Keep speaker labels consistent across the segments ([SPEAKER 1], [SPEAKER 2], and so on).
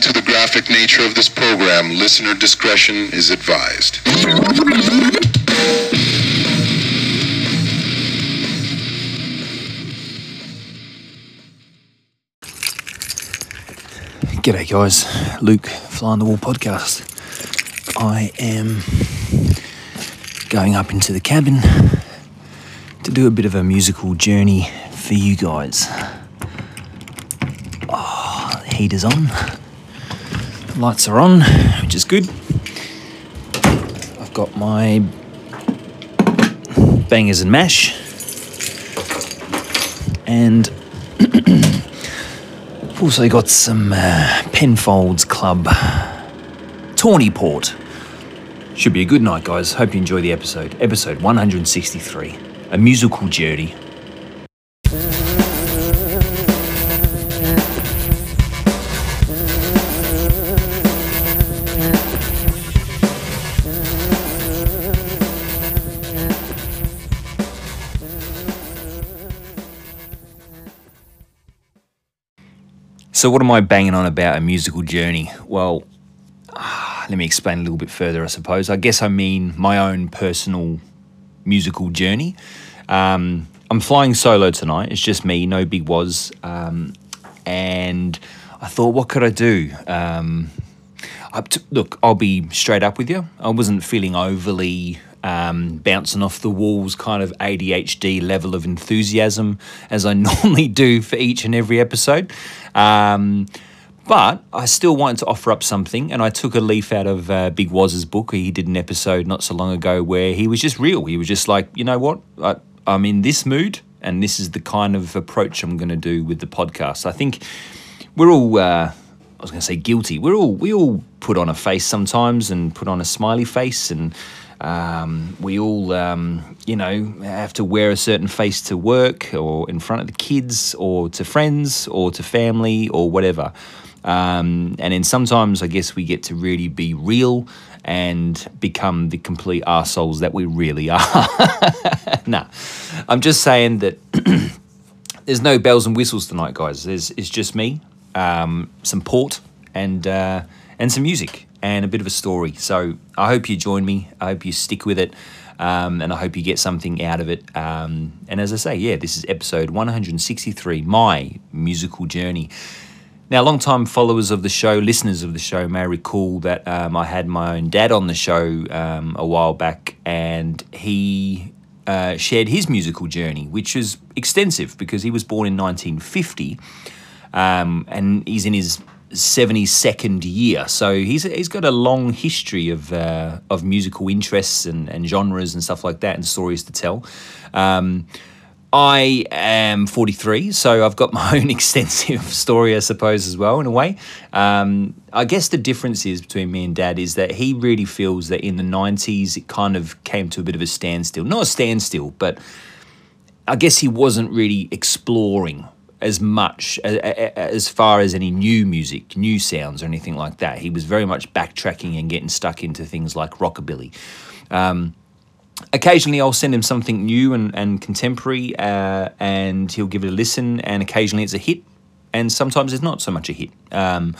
[SPEAKER 1] to the graphic nature of this program, listener discretion is advised.
[SPEAKER 2] G'day, guys. Luke, Fly on the Wall podcast. I am going up into the cabin to do a bit of a musical journey for you guys. Oh, the heater's on, the lights are on, which is good. I've got my bangers and mash, and also got some uh, Penfolds Club Tawny Port. Should be a good night, guys. Hope you enjoy the episode. Episode 163 A Musical Journey. So, what am I banging on about a musical journey? Well, ah, let me explain a little bit further, I suppose. I guess I mean my own personal musical journey. Um, I'm flying solo tonight. It's just me, no Big Waz. Um, and I thought, what could I do? Um, I t- look, I'll be straight up with you. I wasn't feeling overly um, bouncing off the walls kind of ADHD level of enthusiasm as I normally do for each and every episode. Um, but I still wanted to offer up something, and I took a leaf out of uh, Big Waz's book. He did an episode not so long ago where he was just real. He was just like, you know what? I, I'm in this mood, and this is the kind of approach I'm going to do with the podcast. I think we're all. Uh, I was going to say guilty. We're all we all put on a face sometimes and put on a smiley face, and um, we all um, you know have to wear a certain face to work or in front of the kids or to friends or to family or whatever. Um, and then sometimes I guess we get to really be real and become the complete assholes that we really are. nah, I'm just saying that there's no bells and whistles tonight, guys. There's it's just me, um, some port, and uh, and some music, and a bit of a story. So I hope you join me. I hope you stick with it, um, and I hope you get something out of it. Um, and as I say, yeah, this is episode 163, my musical journey. Now, long-time followers of the show, listeners of the show, may recall that um, I had my own dad on the show um, a while back, and he uh, shared his musical journey, which was extensive because he was born in 1950, um, and he's in his 72nd year. So he's he's got a long history of uh, of musical interests and, and genres and stuff like that, and stories to tell. Um, I am 43, so I've got my own extensive story, I suppose, as well, in a way. Um, I guess the difference is between me and Dad is that he really feels that in the 90s it kind of came to a bit of a standstill. Not a standstill, but I guess he wasn't really exploring as much as, as far as any new music, new sounds, or anything like that. He was very much backtracking and getting stuck into things like rockabilly. Um, occasionally I'll send him something new and, and contemporary, uh, and he'll give it a listen. And occasionally it's a hit, and sometimes it's not so much a hit. Um,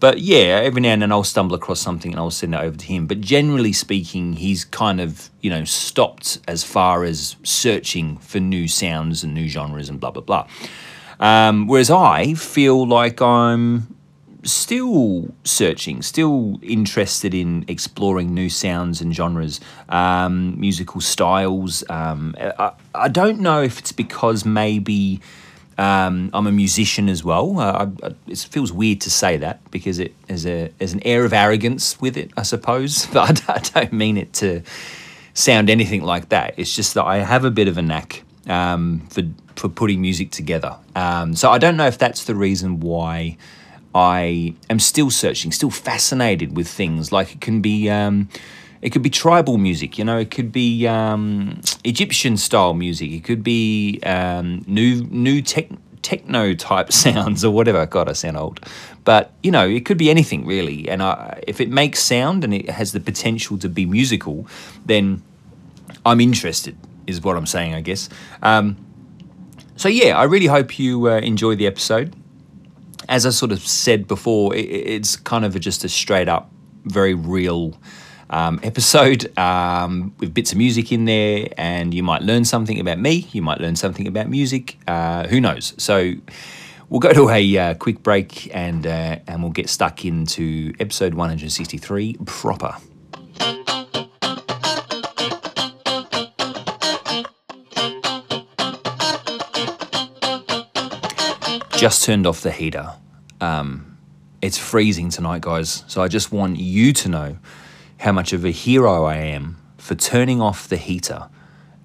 [SPEAKER 2] but yeah, every now and then I'll stumble across something and I'll send it over to him. But generally speaking, he's kind of you know stopped as far as searching for new sounds and new genres and blah blah blah. Um, whereas I feel like I'm still searching, still interested in exploring new sounds and genres, um, musical styles. Um, I, I, don't know if it's because maybe um, I'm a musician as well. Uh, I, I, it feels weird to say that because it has a has an air of arrogance with it, I suppose. But I, don't mean it to sound anything like that. It's just that I have a bit of a knack um, for for putting music together. Um, so I don't know if that's the reason why. I am still searching, still fascinated with things like it can be. Um, it could be tribal music, you know. It could be um, Egyptian style music. It could be um, new new tech, techno type sounds or whatever. God, I sound old, but you know, it could be anything really. And I, if it makes sound and it has the potential to be musical, then I'm interested. Is what I'm saying, I guess. Um, so yeah, I really hope you uh, enjoy the episode. as I sort of said before, it, it's kind of a, just a straight up, very real um, episode um, with bits of music in there, and you might learn something about me. You might learn something about music. Uh, who knows? So we'll go to a uh, quick break, and uh, and we'll get stuck into episode 163 proper. Just turned off the heater. Um, it's freezing tonight, guys. So I just want you to know how much of a hero I am for turning off the heater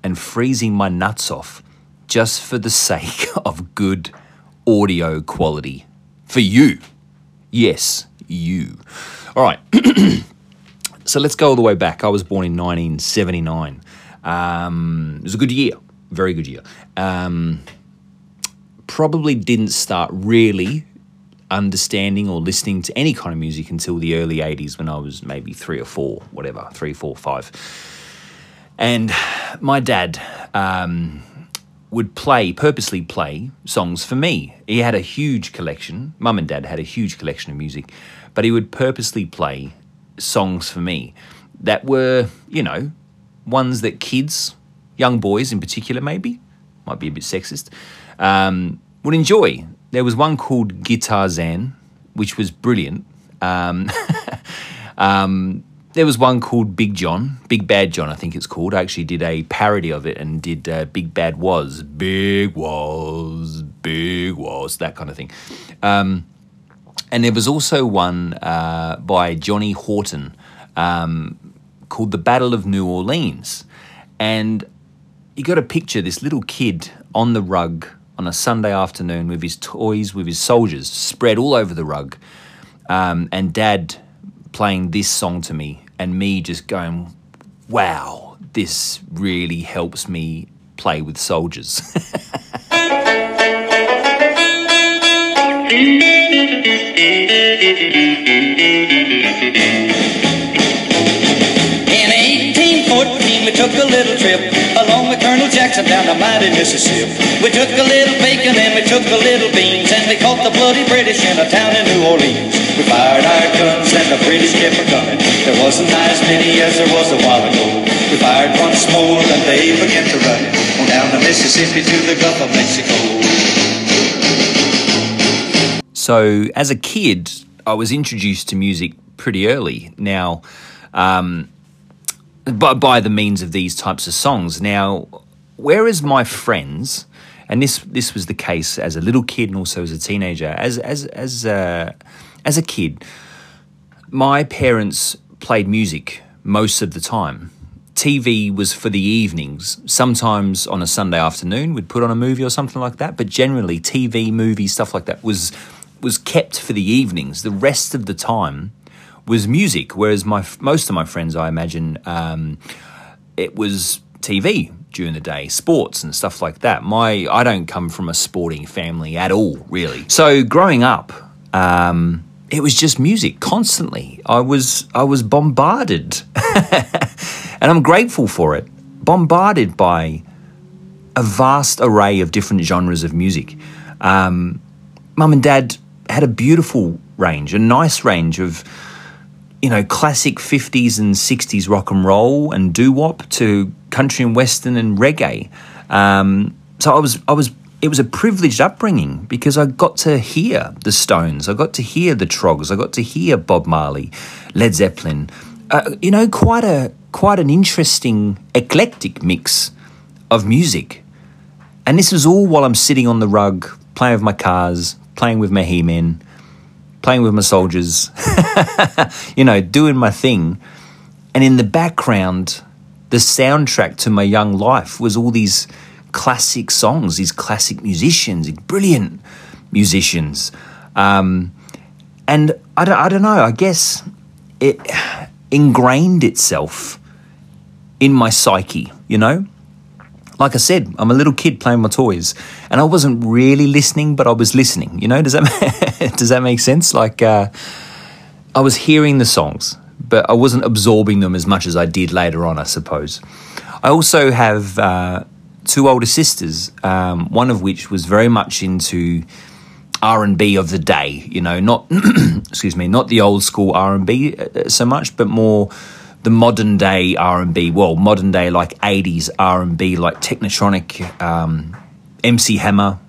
[SPEAKER 2] and freezing my nuts off just for the sake of good audio quality. For you. Yes, you. All right. so let's go all the way back. I was born in 1979. Um, it was a good year, very good year. Um, probably didn't start really understanding or listening to any kind of music until the early 80s when I was maybe three or four, whatever, three, four, five. And my dad um, would play, purposely play songs for me. He had a huge collection. Mum and dad had a huge collection of music, but he would purposely play songs for me that were, you know, ones that kids, young boys in particular, maybe, might be a bit sexist, um, would enjoy there was one called Guitar Zen, which was brilliant. Um, um, there was one called Big John, Big Bad John, I think it's called. I actually did a parody of it and did uh, Big Bad Waz, Big Waz, Big Waz, that kind of thing. Um, and there was also one uh, by Johnny Horton um, called The Battle of New Orleans. And you got to picture this little kid on the rug on a Sunday afternoon with his toys, with his soldiers spread all over the rug, um, and Dad playing this song to me, and me just going, wow, this really helps me play with soldiers.
[SPEAKER 3] took a little trip Jackson down the mighty Mississippi. We took a little bacon and we took a little beans and we caught the bloody British in a town in New Orleans. We fired our guns and the British kept coming. There wasn't as many as there was a while ago. We fired once more and they began to run on down the Mississippi to the Gulf of Mexico.
[SPEAKER 2] So, as a kid, I was introduced to music pretty early. Now, um, by, by the means of these types of songs. Now, whereas my friends, and this this was the case as a little kid and also as a teenager, as as as a, as a kid, my parents played music most of the time. TV was for the evenings. Sometimes on a Sunday afternoon, we'd put on a movie or something like that. But generally, TV, movies, stuff like that was was kept for the evenings. The rest of the time was music, whereas my most of my friends, I imagine, um, it was TV during the day, sports and stuff like that. My I don't come from a sporting family at all, really. So growing up, um, it was just music constantly. I was I was bombarded, and I'm grateful for it. Bombarded by a vast array of different genres of music. Um, Mum and Dad had a beautiful range, a nice range of you know, classic 50s and 60s rock and roll and doo wop to country and western and reggae. Um, so I was, I was, it was a privileged upbringing because I got to hear the Stones, I got to hear the Troggs, I got to hear Bob Marley, Led Zeppelin. Uh, you know, quite a quite an interesting eclectic mix of music. And this was all while I'm sitting on the rug, playing with my cars, playing with my He-Men, playing with my soldiers, you know, doing my thing. And in the background, the soundtrack to my young life was all these classic songs, these classic musicians, brilliant musicians. Um, and I don't, I don't know, I guess it ingrained itself in my psyche, you know? like I said, I'm a little kid playing my toys, and I wasn't really listening, but I was listening. You know, does that does that make sense? Like, uh, I was hearing the songs, but I wasn't absorbing them as much as I did later on, I suppose. I also have uh, two older sisters, um, one of which was very much into R and B of the day. You know, not excuse me, not the old school R and B uh, so much, but more the modern day R and B. Well, modern day like '80s R and B, like Technotronic, um, MC Hammer,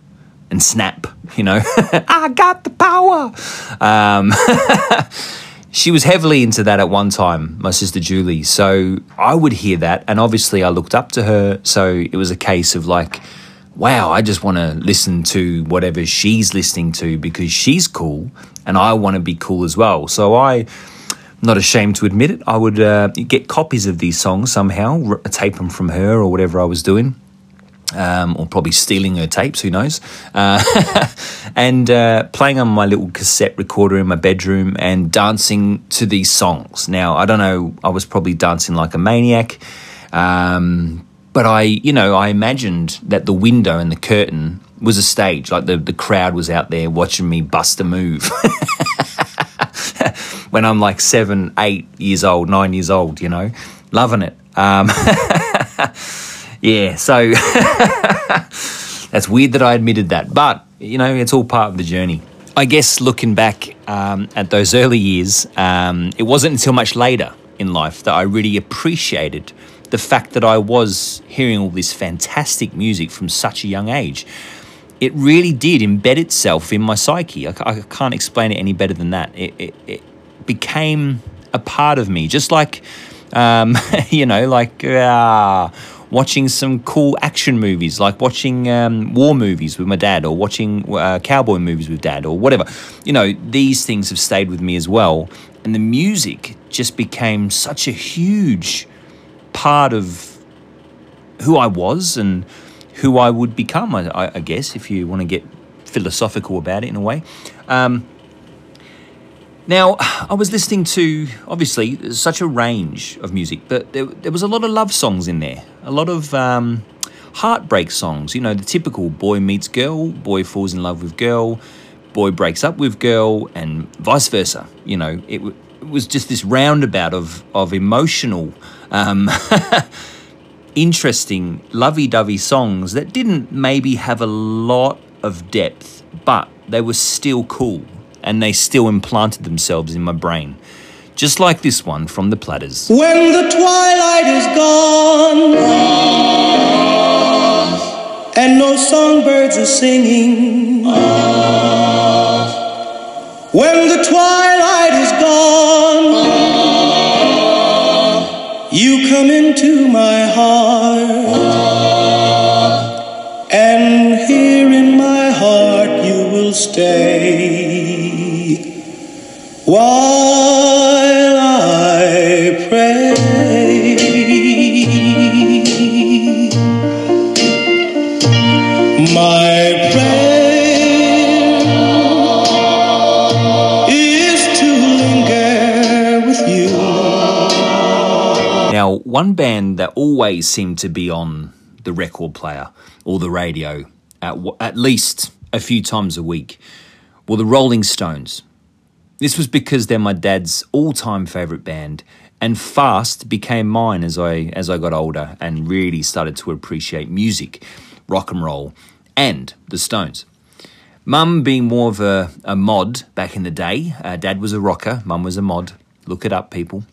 [SPEAKER 2] and Snap. You know, I got the power. Um, she was heavily into that at one time, my sister Julie. So I would hear that, and obviously I looked up to her. So it was a case of like, wow, I just want to listen to whatever she's listening to because she's cool, and I want to be cool as well. So I. Not ashamed to admit it. I would uh, get copies of these songs somehow, tape them from her or whatever I was doing, um, or probably stealing her tapes, who knows? Uh, and uh, playing on my little cassette recorder in my bedroom and dancing to these songs. Now, I don't know, I was probably dancing like a maniac, um, but I, you know, I imagined that the window and the curtain was a stage, like the, the crowd was out there watching me bust a move. when I'm like seven, eight years old, nine years old, you know, loving it. Um, yeah, so that's weird that I admitted that, but you know, it's all part of the journey. I guess looking back um, at those early years, um, it wasn't until much later in life that I really appreciated the fact that I was hearing all this fantastic music from such a young age. It really did embed itself in my psyche. I, I can't explain it any better than that. It, it, it became a part of me, just like, um, you know, like. Uh, watching some cool action movies, like watching um, war movies with my dad, or watching uh, cowboy movies with dad, or whatever. You know, these things have stayed with me as well. And the music just became such a huge part of who I was and who I would become, I, I guess, if you want to get philosophical about it in a way. Um, now, I was listening to, obviously, such a range of music, but there, there was a lot of love songs in there, a lot of um, heartbreak songs, you know, the typical boy meets girl, boy falls in love with girl, boy breaks up with girl, and vice versa. You know, it, it was just this roundabout of, of emotional, um, interesting, lovey dovey songs that didn't maybe have a lot of depth, but they were still cool and they still implanted themselves in my brain. Just like this one from the Platters.
[SPEAKER 3] When the twilight is gone and no songbirds are singing, when the twilight is gone, you come into my heart, and here in my heart you will stay
[SPEAKER 2] Now, one band that always seemed to be on the record player or the radio at, at least a few times a week were the Rolling Stones. This was because they're my dad's all-time favorite band and fast became mine as I as I got older and really started to appreciate music, rock and roll, and the Stones. Mum being more of a, a mod back in the day, uh, dad was a rocker, mum was a mod. Look it up, people.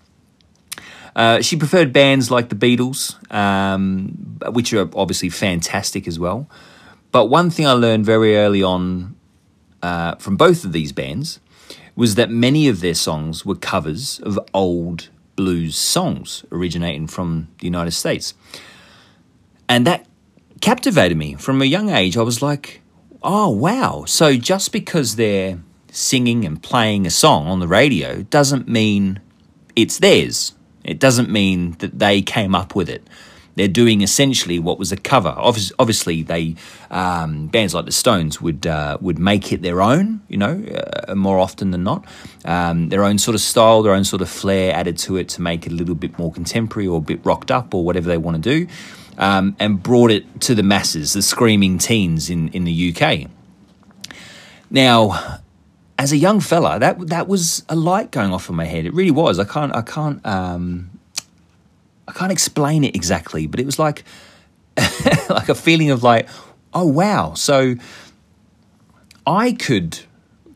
[SPEAKER 2] Uh, she preferred bands like the Beatles, um, which are obviously fantastic as well. But one thing I learned very early on uh, from both of these bands was that many of their songs were covers of old blues songs originating from the United States. And that captivated me from a young age. I was like, oh, wow. So just because they're singing and playing a song on the radio doesn't mean it's theirs. It doesn't mean that they came up with it. They're doing essentially what was a cover. Obviously, they um, bands like the Stones would uh, would make it their own. You know, uh, more often than not, um, their own sort of style, their own sort of flair added to it to make it a little bit more contemporary or a bit rocked up or whatever they want to do, um, and brought it to the masses, the screaming teens in in the UK. Now, as a young fella, that that was a light going off in my head. It really was. I can't I can't um, I can't explain it exactly, but it was like like a feeling of like, oh wow. So I could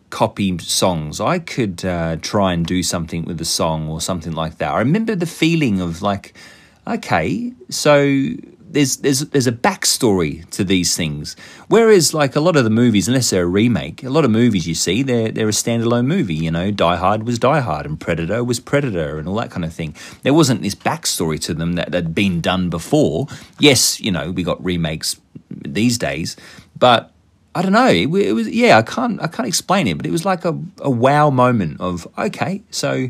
[SPEAKER 2] copy songs. I could uh, try and do something with a song or something like that. I remember the feeling of like, okay, so there's there's there's a backstory to these things. Whereas like a lot of the movies, unless they're a remake, a lot of movies you see they're they're a standalone movie. You know, Die Hard was Die Hard and Predator was Predator and all that kind of thing. There wasn't this backstory to them that had been done before. Yes, you know, we got remakes these days, but I don't know. It, it was yeah, I can't I can't explain it, but it was like a, a wow moment of okay, so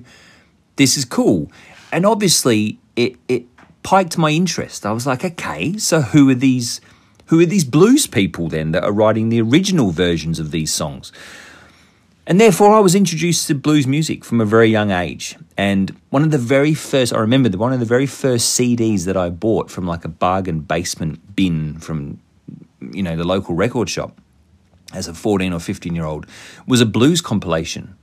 [SPEAKER 2] this is cool, and obviously it it piked my interest. I was like, okay, so who are these who are these blues people then that are writing the original versions of these songs? And therefore, I was introduced to blues music from a very young age. And one of the very first, I remember one of the very first CDs that I bought from like a bargain basement bin from, you know, the local record shop as a 14 or 15 year old was a blues compilation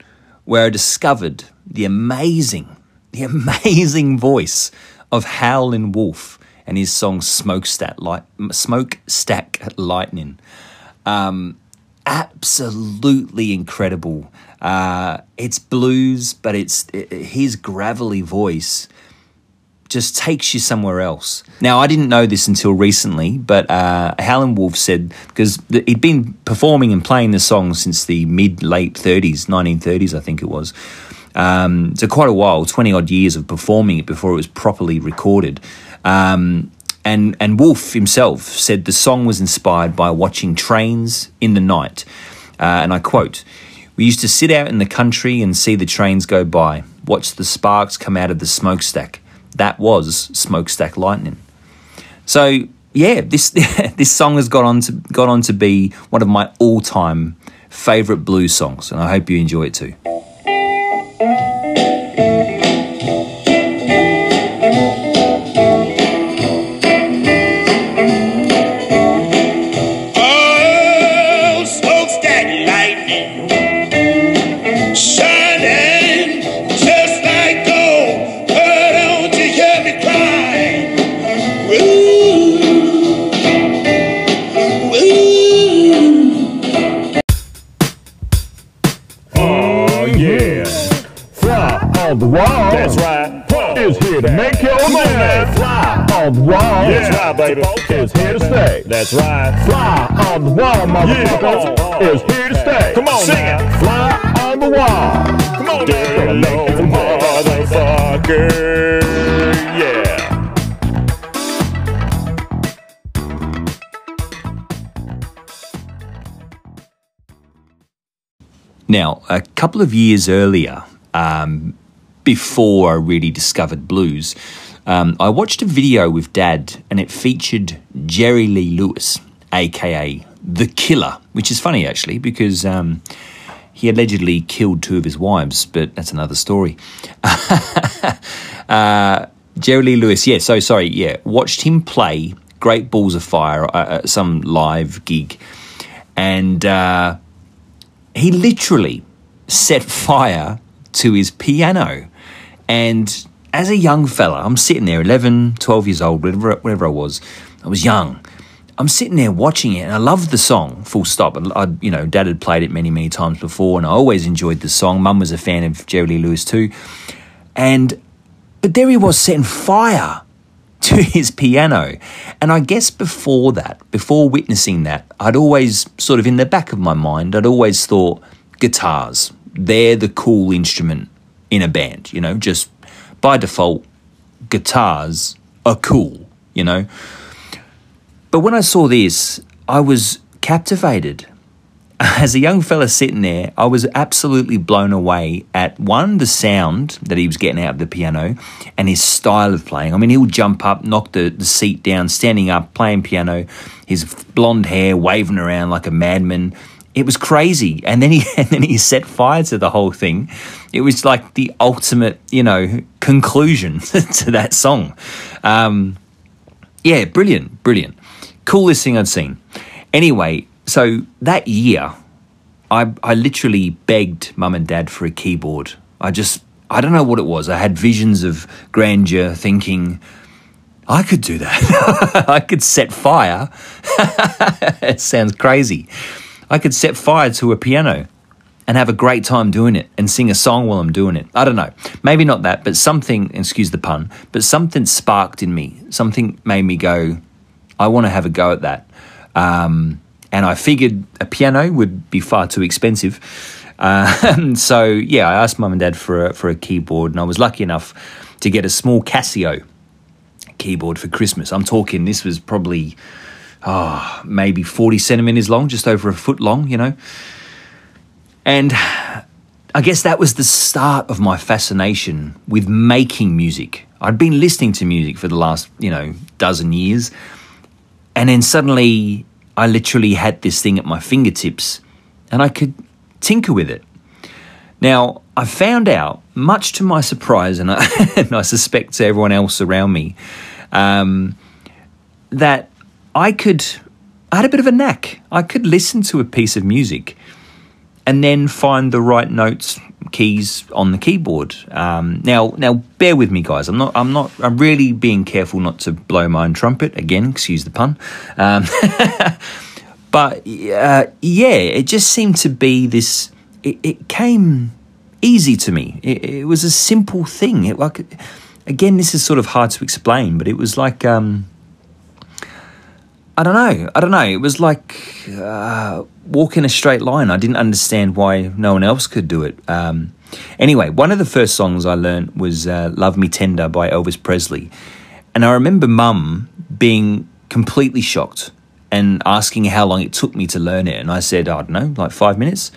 [SPEAKER 2] where I discovered the amazing, the amazing voice of Howlin' Wolf and his song Smokestack, Light, Smokestack Lightning. Um, absolutely incredible. Uh, it's blues, but it's it, his gravelly voice just takes you somewhere else. Now, I didn't know this until recently, but uh, Howlin' Wolf said because he'd been performing and playing the song since the mid late 30s, 1930s, I think it was. Um, so quite a while, twenty odd years of performing it before it was properly recorded. Um, and and Wolf himself said the song was inspired by watching trains in the night, uh, and I quote. We used to sit out in the country and see the trains go by, watch the sparks come out of the smokestack. That was smokestack lightning. So yeah, this this song has got on to got on to be one of my all time favorite blues songs, and I hope you enjoy it too.
[SPEAKER 4] On the on the wall. Yeah. That's right, baby. Is here to stay. That's right. Fly on the wall, motherfucker. Yeah. Is here to stay. Come on, sing now. it. Fly on the wall. Come on, Dirty little motherfucker. Yeah.
[SPEAKER 2] Now, a couple of years earlier, um, before I really discovered blues, um, I watched a video with Dad and it featured Jerry Lee Lewis, aka The Killer, which is funny actually because um, he allegedly killed two of his wives, but that's another story. uh, Jerry Lee Lewis, yeah, so sorry, yeah, watched him play Great Balls of Fire uh, at some live gig, and uh, he literally set fire to his piano. And as a young fella, I'm sitting there, 11, 12 years old, whatever, whatever I was, I was young. I'm sitting there watching it, and I loved the song. Full stop. I, you know, Dad had played it many, many times before, and I always enjoyed the song. Mum was a fan of Jerry Lee Lewis too, and but there he was setting fire to his piano, and I guess before that, before witnessing that, I'd always sort of in the back of my mind, I'd always thought guitars. They're the cool instrument in a band, you know, just by default, guitars are cool, you know. But when I saw this, I was captivated. As a young fella sitting there, I was absolutely blown away at one, the sound that he was getting out of the piano and his style of playing. I mean, he would jump up, knock the, the seat down, standing up, playing piano, his blonde hair waving around like a madman it was crazy. And then he and then he set fire to the whole thing. It was like the ultimate, you know, conclusion to that song. Um, yeah, brilliant, brilliant, coolest thing I'd seen. Anyway, so that year, I I literally begged mum and dad for a keyboard. I just I don't know what it was. I had visions of grandeur, thinking. I could do that. I could set fire. it sounds crazy. I could set fire to a piano and have a great time doing it and sing a song while I'm doing it. I don't know. Maybe not that, but something, excuse the pun, but something sparked in me. Something made me go, I want to have a go at that. Um, and I figured a piano would be far too expensive. Uh, so, yeah, I asked mum and dad for a, for a keyboard, and I was lucky enough to get a small Casio keyboard for Christmas. I'm talking, this was probably oh, maybe 40 centimeters long, just over a foot long, you know. And I guess that was the start of my fascination with making music. I'd been listening to music for the last, you know, dozen years. And then suddenly I literally had this thing at my fingertips and I could tinker with it. Now, I found out, much to my surprise, and I, and I suspect to everyone else around me, um, that I could, I had a bit of a knack. I could listen to a piece of music and then find the right notes keys on the keyboard. Um, now, now, bear with me, guys. I'm not. I'm not. I'm really being careful not to blow my own trumpet again. Excuse the pun. Um, but uh, yeah, it just seemed to be this. It, it came easy to me. It, it, was a simple thing. It like again, this is sort of hard to explain, but it was like. Um, I don't know. I don't know. It was like uh, walking a straight line. I didn't understand why no one else could do it. Um, anyway, one of the first songs I learned was uh, Love Me Tender by Elvis Presley. And I remember mum being completely shocked and asking how long it took me to learn it. And I said, I don't know, like five minutes.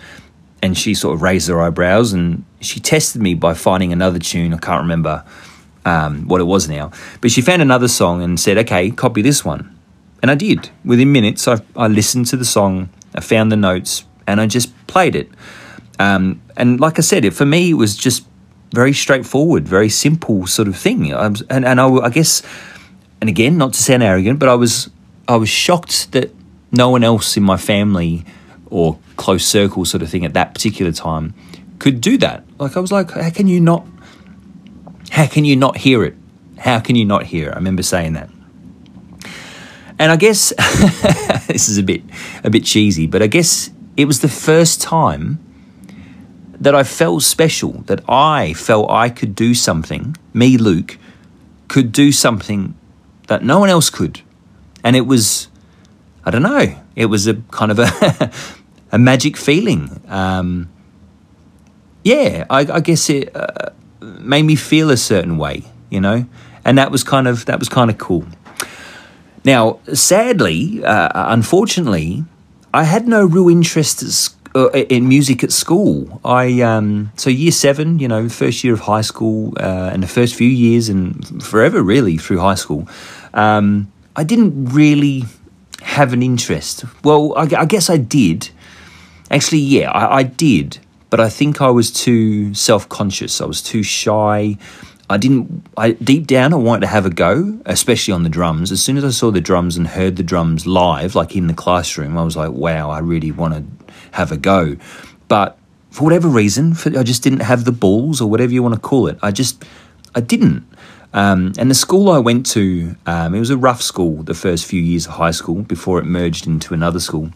[SPEAKER 2] And she sort of raised her eyebrows and she tested me by finding another tune. I can't remember um, what it was now. But she found another song and said, okay, copy this one. And I did. Within minutes, I, I listened to the song, I found the notes, and I just played it. Um, and like I said, it, for me, it was just very straightforward, very simple sort of thing. I was, and and I, I guess, and again, not to sound arrogant, but I was I was shocked that no one else in my family or close circle sort of thing at that particular time could do that. Like I was like, how can you not? How can you not hear it? How can you not hear it? I remember saying that. And I guess this is a bit a bit cheesy, but I guess it was the first time that I felt special, that I felt I could do something, me Luke, could do something that no one else could. And it was I don't know, it was a kind of a a magic feeling. Um, yeah, I, I guess it uh, made me feel a certain way, you know, and that was kind of that was kind of cool. Now, sadly, uh, unfortunately, I had no real interest uh, in music at school. I um, so year seven, you know, first year of high school, uh, and the first few years, and forever really through high school, um, I didn't really have an interest. Well, I, I guess I did. Actually, yeah, I, I did, but I think I was too self conscious. I was too shy. I didn't. I deep down, I wanted to have a go, especially on the drums. As soon as I saw the drums and heard the drums live, like in the classroom, I was like, "Wow, I really want to have a go." But for whatever reason, for, I just didn't have the balls, or whatever you want to call it. I just, I didn't. Um, and the school I went to, um, it was a rough school. The first few years of high school before it merged into another school.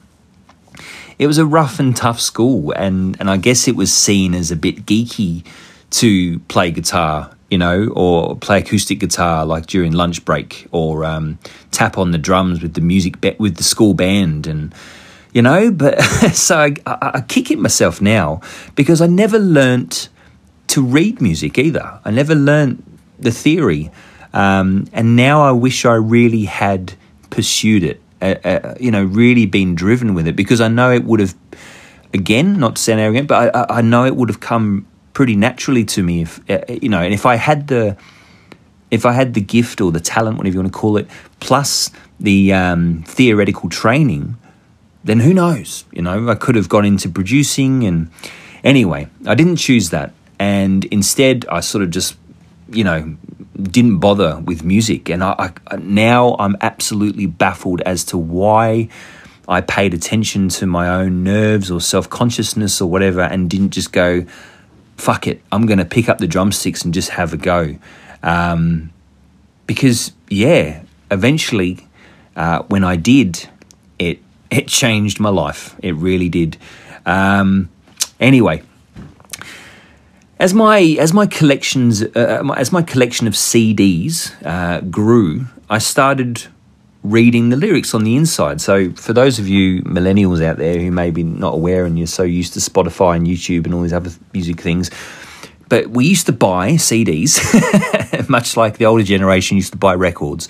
[SPEAKER 2] It was a rough and tough school, and and I guess it was seen as a bit geeky to play guitar you know, or play acoustic guitar like during lunch break, or um, tap on the drums with the music with the school band, and you know. But so I, I, I kick it myself now because I never learnt to read music either. I never learnt the theory, um, and now I wish I really had pursued it. Uh, uh, you know, really been driven with it because I know it would have. Again, not to sound arrogant, but I, I know it would have come pretty naturally to me. If uh, you know, and if I had the if I had the gift or the talent, whatever you want to call it, plus the um, theoretical training, then who knows? You know, I could have gone into producing. And anyway, I didn't choose that. And instead, I sort of just, you know, didn't bother with music. And I, I now I'm absolutely baffled as to why I paid attention to my own nerves or self consciousness or whatever and didn't just go, fuck it, I'm going to pick up the drumsticks and just have a go. Um, because, yeah, eventually, uh, when I did, it it changed my life. It really did. Um, anyway, as my as my collections uh, as my collection of CDs uh, grew, I started reading the lyrics on the inside. So for those of you millennials out there who may be not aware and you're so used to Spotify and YouTube and all these other music things, but we used to buy CDs, much like the older generation used to buy records,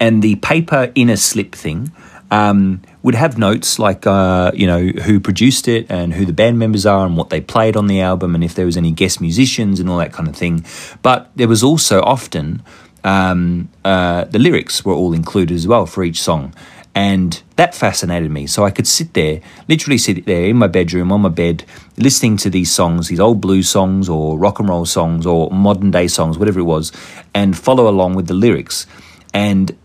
[SPEAKER 2] and the paper inner slip thing. Um, would have notes like uh, you know who produced it and who the band members are and what they played on the album and if there was any guest musicians and all that kind of thing. But there was also often um, uh, the lyrics were all included as well for each song. And that fascinated me. So I could sit there, literally sit there in my bedroom, on my bed, listening to these songs, these old blues songs or rock and roll songs or modern day songs, whatever it was, and follow along with the lyrics. And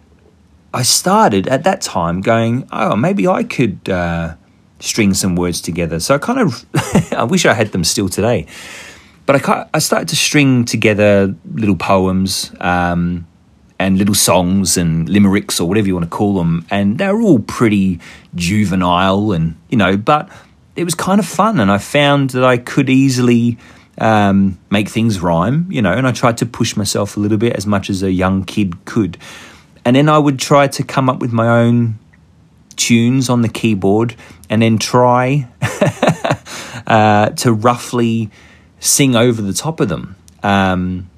[SPEAKER 2] I started at that time going, oh, maybe I could uh, string some words together. So I kind of, I wish I had them still today. But I, I started to string together little poems um, and little songs and limericks or whatever you want to call them. And they were all pretty juvenile and, you know, but it was kind of fun. And I found that I could easily um, make things rhyme, you know, and I tried to push myself a little bit as much as a young kid could. And then I would try to come up with my own tunes on the keyboard and then try uh, to roughly sing over the top of them. Um,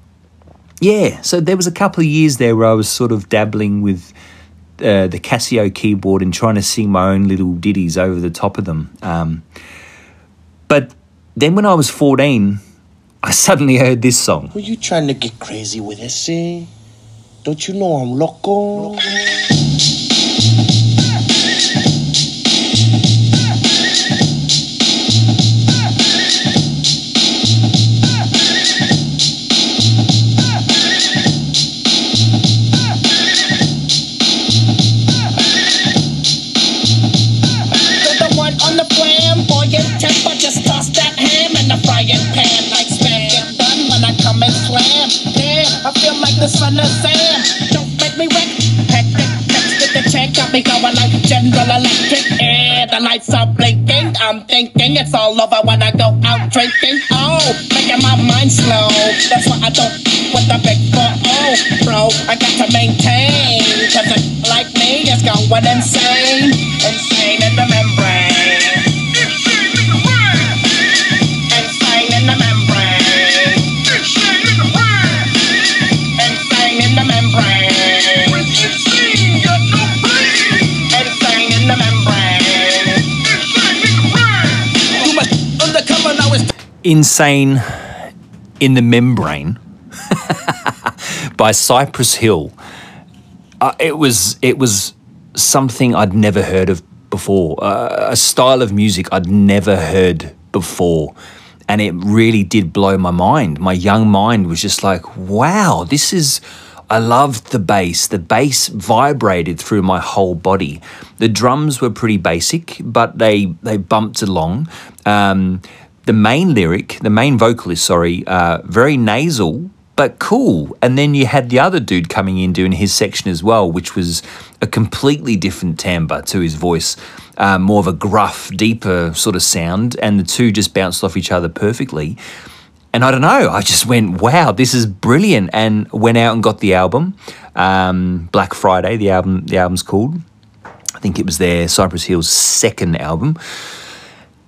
[SPEAKER 2] yeah, so there was a couple of years there where I was sort of dabbling with uh, the Casio keyboard and trying to sing my own little ditties over the top of them. Um, but then when I was 14, I suddenly heard this song.
[SPEAKER 5] Were you trying to get crazy with this, eh? Don't you know I'm loco? loco.
[SPEAKER 6] Son. Don't make me. Hectic, text with the check. Got me going like General Electric. Yeah, the lights are blinking. I'm thinking it's all over when I go out drinking. Oh, making my mind slow. That's why I don't with the big four oh, bro. I got to maintain. Cause a like me is going insane. Insane
[SPEAKER 2] Insane in the Membrane by Cypress Hill. Uh, it was it was something I'd never heard of before, uh, a style of music I'd never heard before. And it really did blow my mind. My young mind was just like, wow, this is. I loved the bass. The bass vibrated through my whole body. The drums were pretty basic, but they they bumped along. Um, the main lyric, the main vocalist, sorry, uh, very nasal but cool. And then you had the other dude coming in doing his section as well, which was a completely different timbre to his voice, uh, more of a gruff, deeper sort of sound. And the two just bounced off each other perfectly. And I don't know, I just went, wow, this is brilliant. And went out and got the album, um, Black Friday, the album, the album's called. I think it was their Cypress Hill's second album.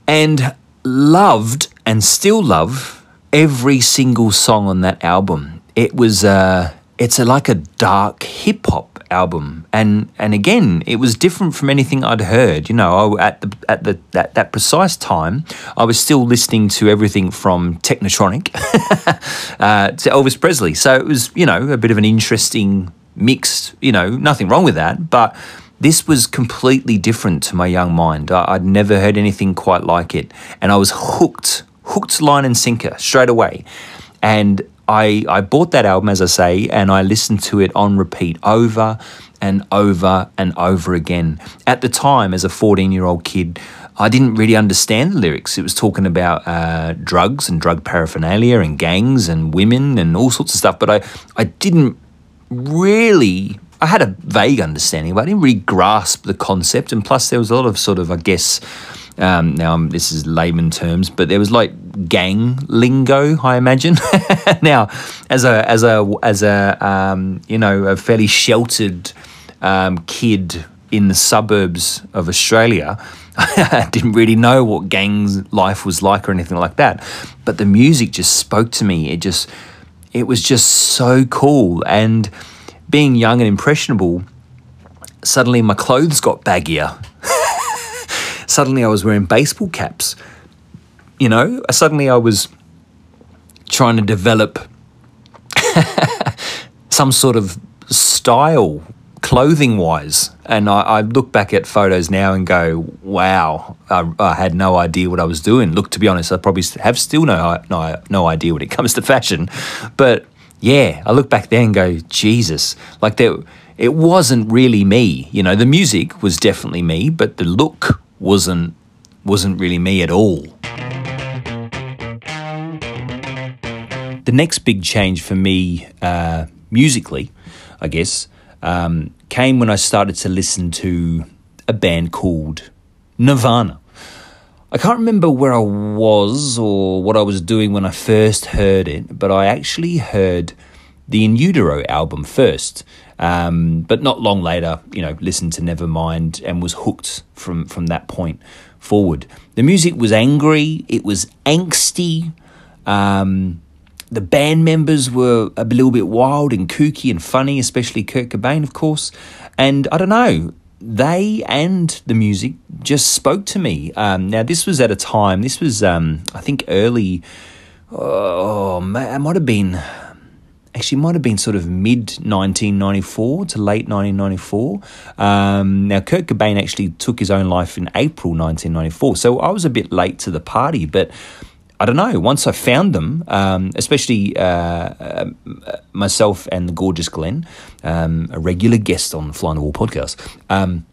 [SPEAKER 2] And loved and still love every single song on that album. It was uh, it's a, like a dark hip hop album, and and again, it was different from anything I'd heard. You know, I, at the at the that, that precise time, I was still listening to everything from Technotronic uh, to Elvis Presley. So it was you know a bit of an interesting mix. You know, nothing wrong with that, but this was completely different to my young mind. I, would never heard anything quite like it. And I was hooked, hooked line and sinker straight away. And I, I bought that album, as I say, and I listened to it on repeat over and over and over again. At the time, as a 14 year old kid, I didn't really understand the lyrics. It was talking about uh, drugs and drug paraphernalia and gangs and women and all sorts of stuff, but I, I didn't really I had a vague understanding, but I didn't really grasp the concept. And plus, there was a lot of sort of, I guess, um, now um, this is layman terms, but there was like gang lingo, I imagine. now, as a as a as a um, you know a fairly sheltered um, kid in the suburbs of Australia, I didn't really know what gangs life was like or anything like that. But the music just spoke to me. It just it was just so cool and being young and impressionable, suddenly my clothes got baggier. suddenly I was wearing baseball caps. You know, suddenly I was trying to develop some sort of style clothing wise. And I, I, look back at photos now and go, wow, I, I, had no idea what I was doing. Look, to be honest, I probably have still no, no, no idea when it comes to fashion. But yeah, I look back there and go, Jesus, like there, it wasn't really me. You know, the music was definitely me, but the look wasn't wasn't really me at all. The next big change for me uh, musically, I guess, um, came when I started to listen to a band called Nirvana. I can't remember where I was or what I was doing when I first heard it, but I actually heard the In Utero album first. Um, but not long later, you know, listened to Nevermind and was hooked from from that point forward. The music was angry, it was angsty. Um, the band members were a little bit wild and kooky and funny, especially Kurt Cobain, of course. And I don't know, they and the music just spoke to me. Um, now, this was at a time, this was, um, I think, early, oh, it might have been, actually, might have been sort of mid 1994 to late 1994. Um, now, Kurt Cobain actually took his own life in April 1994, so I was a bit late to the party, but I don't know. Once I found them, um, especially uh, uh, myself and the gorgeous Glenn, um, a regular guest on the Fly on the Wall podcast. Um,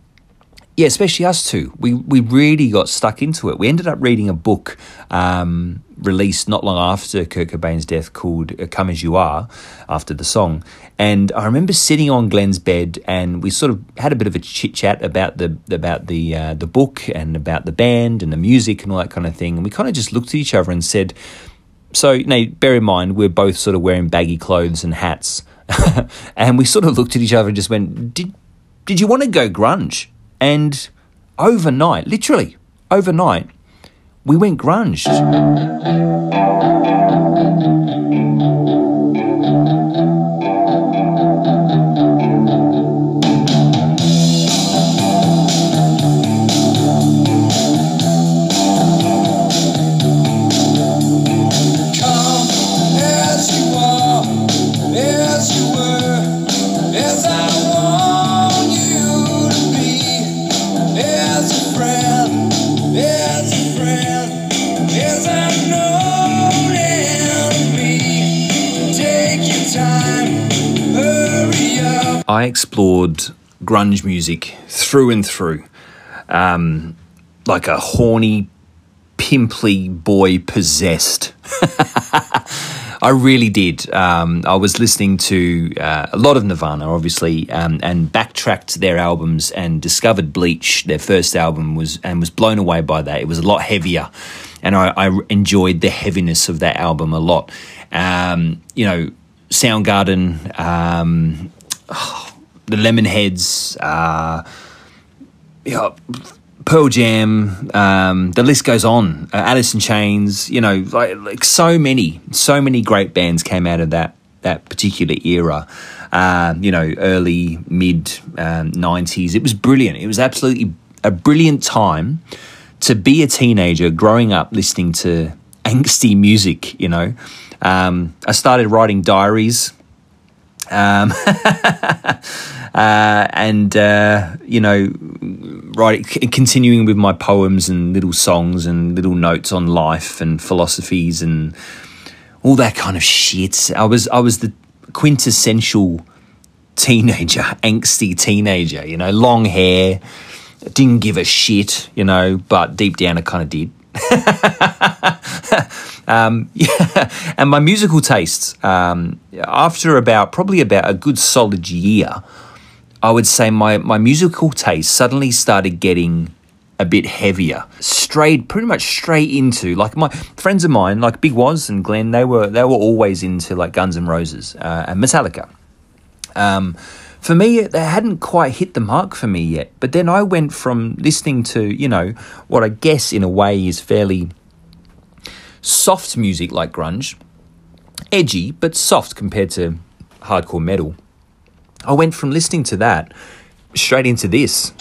[SPEAKER 2] yeah, especially us two. We we really got stuck into it. We ended up reading a book um, released not long after Kurt Cobain's death called "Come as You Are," after the song. And I remember sitting on Glenn's bed, and we sort of had a bit of a chit chat about the about the uh, the book and about the band and the music and all that kind of thing. And we kind of just looked at each other and said, "So, you know, bear in mind we're both sort of wearing baggy clothes and hats." and we sort of looked at each other and just went, "Did did you want to go grunge?" And overnight, literally overnight, we went grunge. I explored grunge music through and through, um, like a horny, pimply boy possessed. I really did. Um, I was listening to uh, a lot of Nirvana, obviously, um, and backtracked their albums and discovered Bleach, their first album, was and was blown away by that. It was a lot heavier, and I, I enjoyed the heaviness of that album a lot. Um, you know, Soundgarden, um, oh, the Lemonheads, uh, yeah, Pearl Jam, um, the list goes on. Uh, Alice in Chains, you know, like, like so many, so many great bands came out of that that particular era. Uh, you know, early mid um, nineties. It was brilliant. It was absolutely a brilliant time to be a teenager growing up listening to angsty music. You know, um, I started writing diaries. Um, uh, and uh, you know, right, continuing with my poems and little songs and little notes on life and philosophies and all that kind of shit. I was I was the quintessential teenager, angsty teenager. You know, long hair, didn't give a shit. You know, but deep down, I kind of did. um, yeah, and my musical tastes. Um, after about probably about a good solid year I would say my, my musical taste suddenly started getting a bit heavier. Strayed pretty much straight into like my friends of mine, like Big Waz and Glenn, they were they were always into like Guns N' Roses uh, and Metallica. Um, for me, they hadn't quite hit the mark for me yet. But then I went from listening to, you know, what I guess in a way is fairly soft music like grunge, edgy, but soft compared to hardcore metal. I went from listening to that straight into this.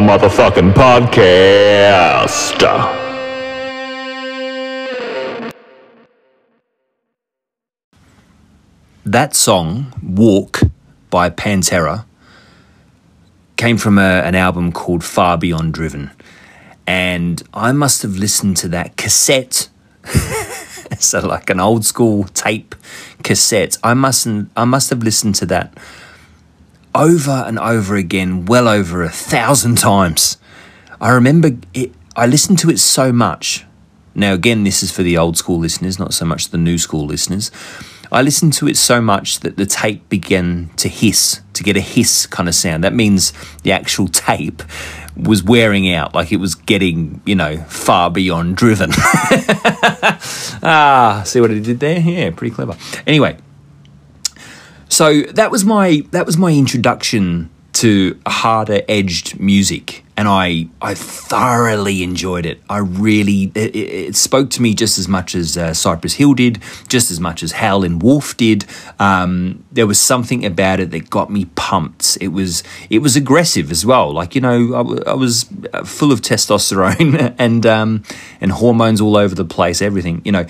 [SPEAKER 4] Motherfucking podcast.
[SPEAKER 2] that song, Walk by Pantera, came from a, an album called Far Beyond Driven. And I must have listened to that cassette. so like an old school tape cassette. I mustn't I must have listened to that over and over again, well over a thousand times. I remember it I listened to it so much. Now again, this is for the old school listeners, not so much the new school listeners. I listened to it so much that the tape began to hiss, to get a hiss kind of sound. That means the actual tape was wearing out, like it was getting, you know, far beyond driven. ah, see what I did there? Yeah, pretty clever. Anyway, so that was my that was my introduction to harder edged music and I I thoroughly enjoyed it. I really it, it spoke to me just as much as uh, Cypress Hill did, just as much as Howlin' Wolf did. Um, there was something about it that got me pumped. It was it was aggressive as well. Like you know, I was uh, full of testosterone and um, and hormones all over the place. Everything you know,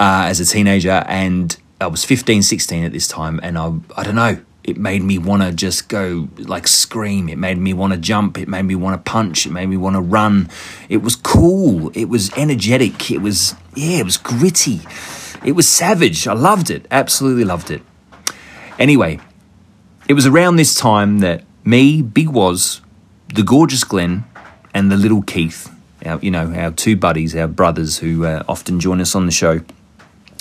[SPEAKER 2] uh, as a teenager, and I was 15, 16 at this time, and I I don't know it made me want to just go like scream. It made me want to jump. It made me want to punch. It made me want to run. It was cool. It was energetic. It was, yeah, it was gritty. It was savage. I loved it. Absolutely loved it. Anyway, it was around this time that me, Big Waz, the gorgeous Glenn, and the little Keith, our, you know, our two buddies, our brothers who uh, often join us on the show,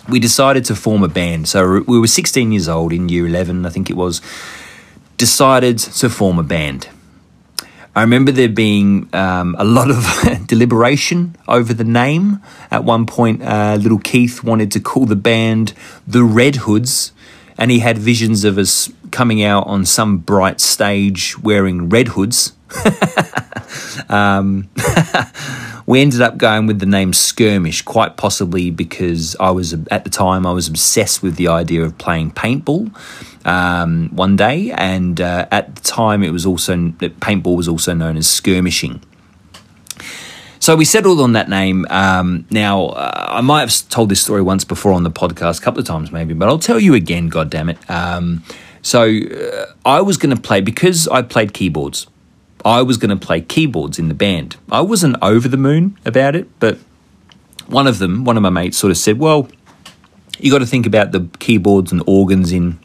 [SPEAKER 2] we decided to form a band. So we were 16 years old in year 11, I think it was. Decided to form a band. I remember there being um, a lot of deliberation over the name. At one point, uh, little Keith wanted to call the band the Red Hoods, and he had visions of us coming out on some bright stage wearing red hoods. um, we ended up going with the name Skirmish, quite possibly because I was at the time I was obsessed with the idea of playing paintball um, one day, and uh, at the time it was also paintball was also known as skirmishing. So we settled on that name. Um, now uh, I might have told this story once before on the podcast, a couple of times maybe, but I'll tell you again. God damn it! Um, so uh, I was going to play because I played keyboards. I was going to play keyboards in the band. I wasn't over the moon about it, but one of them, one of my mates, sort of said, "Well, you got to think about the keyboards and organs in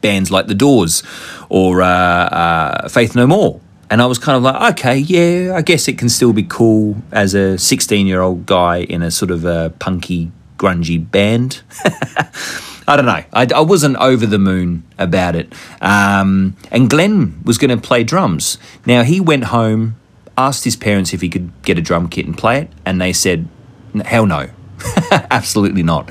[SPEAKER 2] bands like The Doors or uh, uh, Faith No More." And I was kind of like, okay, yeah, I guess it can still be cool as a 16 year old guy in a sort of a punky, grungy band. I don't know. I, I, wasn't over the moon about it. Um, and Glenn was going to play drums. Now, he went home, asked his parents if he could get a drum kit and play it, and they said, hell no. Absolutely not.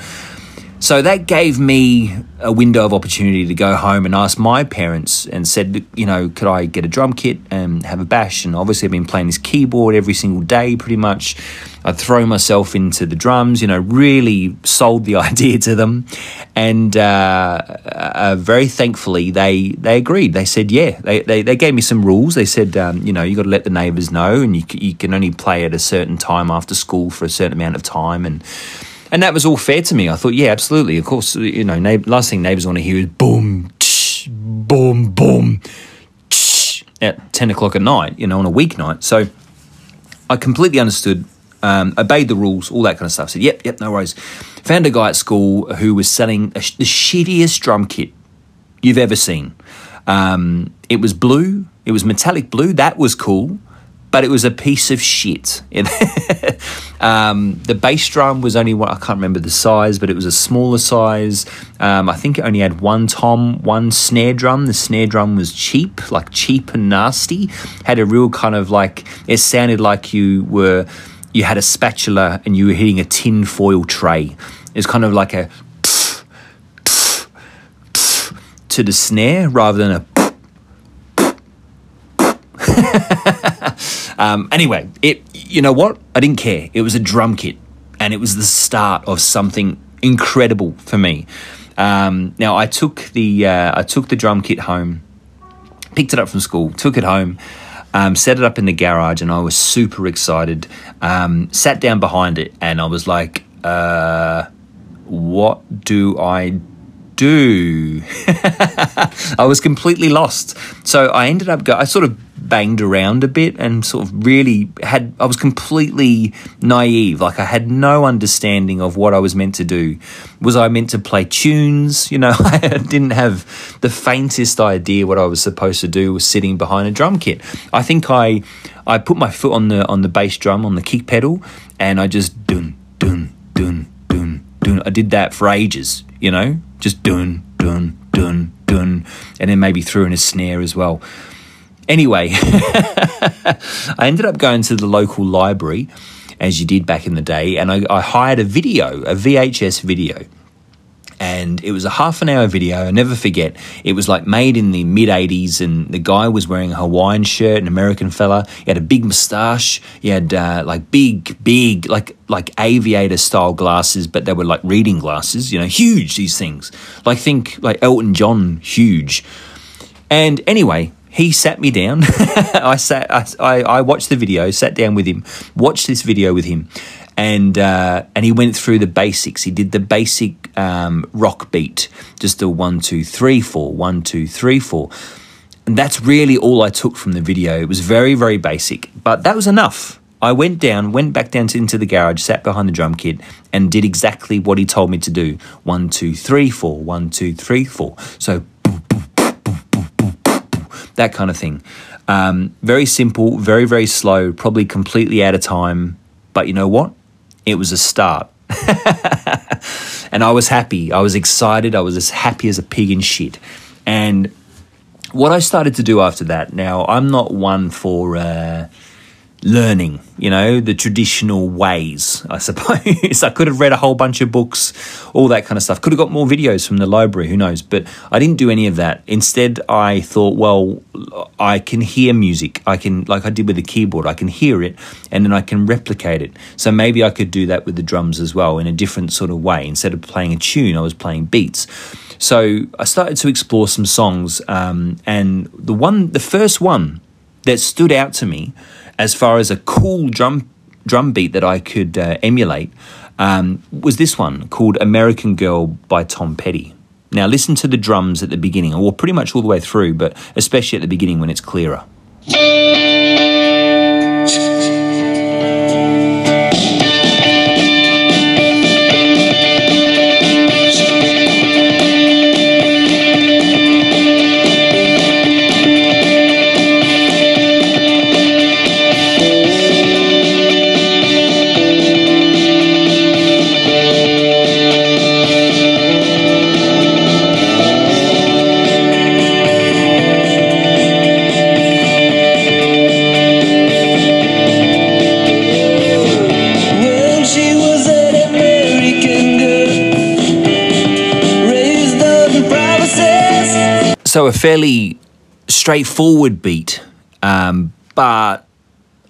[SPEAKER 2] So that gave me a window of opportunity to go home and ask my parents and said, you know, could I get a drum kit and have a bash? And obviously, I've been playing this keyboard every single day pretty much. I'd throw myself into the drums, you know, really sold the idea to them. And uh, uh, very thankfully, they, they agreed. They said, yeah, they, they, they gave me some rules. They said, um, you know, you got to let the neighbors know and you, you can only play at a certain time after school for a certain amount of time. And and that was all fair to me. I thought, yeah, absolutely. Of course, you know, last thing neighbours want to hear is boom, tsh, boom, boom, tsh, at 10 o'clock at night, you know, on a weeknight. So I completely understood, um, obeyed the rules, all that kind of stuff. Said, yep, yep, no worries. Found a guy at school who was selling the shittiest drum kit you've ever seen. Um, it was blue, it was metallic blue, that was cool but it was a piece of shit. um, the bass drum was only one, I can't remember the size, but it was a smaller size. Um, I think it only had one tom, one snare drum. The snare drum was cheap, like cheap and nasty. Had a real kind of like, it sounded like you were, you had a spatula and you were hitting a tin foil tray. It's kind of like a to the snare rather than a um, anyway, it you know what? I didn't care. It was a drum kit, and it was the start of something incredible for me. Um, now I took the uh, I took the drum kit home, picked it up from school, took it home. Um, set it up in the garage, and I was super excited. Um, sat down behind it, and I was like, uh, "What do I do?" I was completely lost. So I ended up. Go- I sort of banged around a bit and sort of really had I was completely naive like I had no understanding of what I was meant to do was I meant to play tunes you know I didn't have the faintest idea what I was supposed to do was sitting behind a drum kit I think I I put my foot on the on the bass drum on the kick pedal and I just dun dun dun dun dun I did that for ages you know just dun dun dun dun. And then maybe threw in a snare as well. Anyway, I ended up going to the local library, as you did back in the day, and I, I hired a video, a VHS video and it was a half an hour video. I never forget. It was like made in the mid 80s, and the guy was wearing a Hawaiian shirt, an American fella. He had a big moustache. He had uh, like big, big, like like aviator style glasses, but they were like reading glasses. You know, huge these things. Like think like Elton John, huge. And anyway, he sat me down. I sat, I, I watched the video, sat down with him, watched this video with him, and uh, and he went through the basics. He did the basic um, rock beat, just a one two three four, one two three four, and that's really all I took from the video. It was very very basic, but that was enough. I went down, went back down to, into the garage, sat behind the drum kit, and did exactly what he told me to do. One, two, three, four. One, two, three, four. So that kind of thing. Um, very simple, very, very slow, probably completely out of time. But you know what? It was a start. and I was happy. I was excited. I was as happy as a pig in shit. And what I started to do after that, now I'm not one for. Uh, learning, you know, the traditional ways, I suppose. I could have read a whole bunch of books, all that kind of stuff. Could have got more videos from the library, who knows? But I didn't do any of that. Instead, I thought, well, I can hear music. I can, like I did with the keyboard, I can hear it and then I can replicate it. So maybe I could do that with the drums as well in a different sort of way. Instead of playing a tune, I was playing beats. So I started to explore some songs, um, and the one, the first one that stood out to me as far as a cool drum drum beat that I could uh, emulate um, was this one called American Girl by Tom Petty. Now, listen to the drums at the beginning, or pretty much all the way through, but especially at the beginning when it's clearer. So a fairly straightforward beat, um, but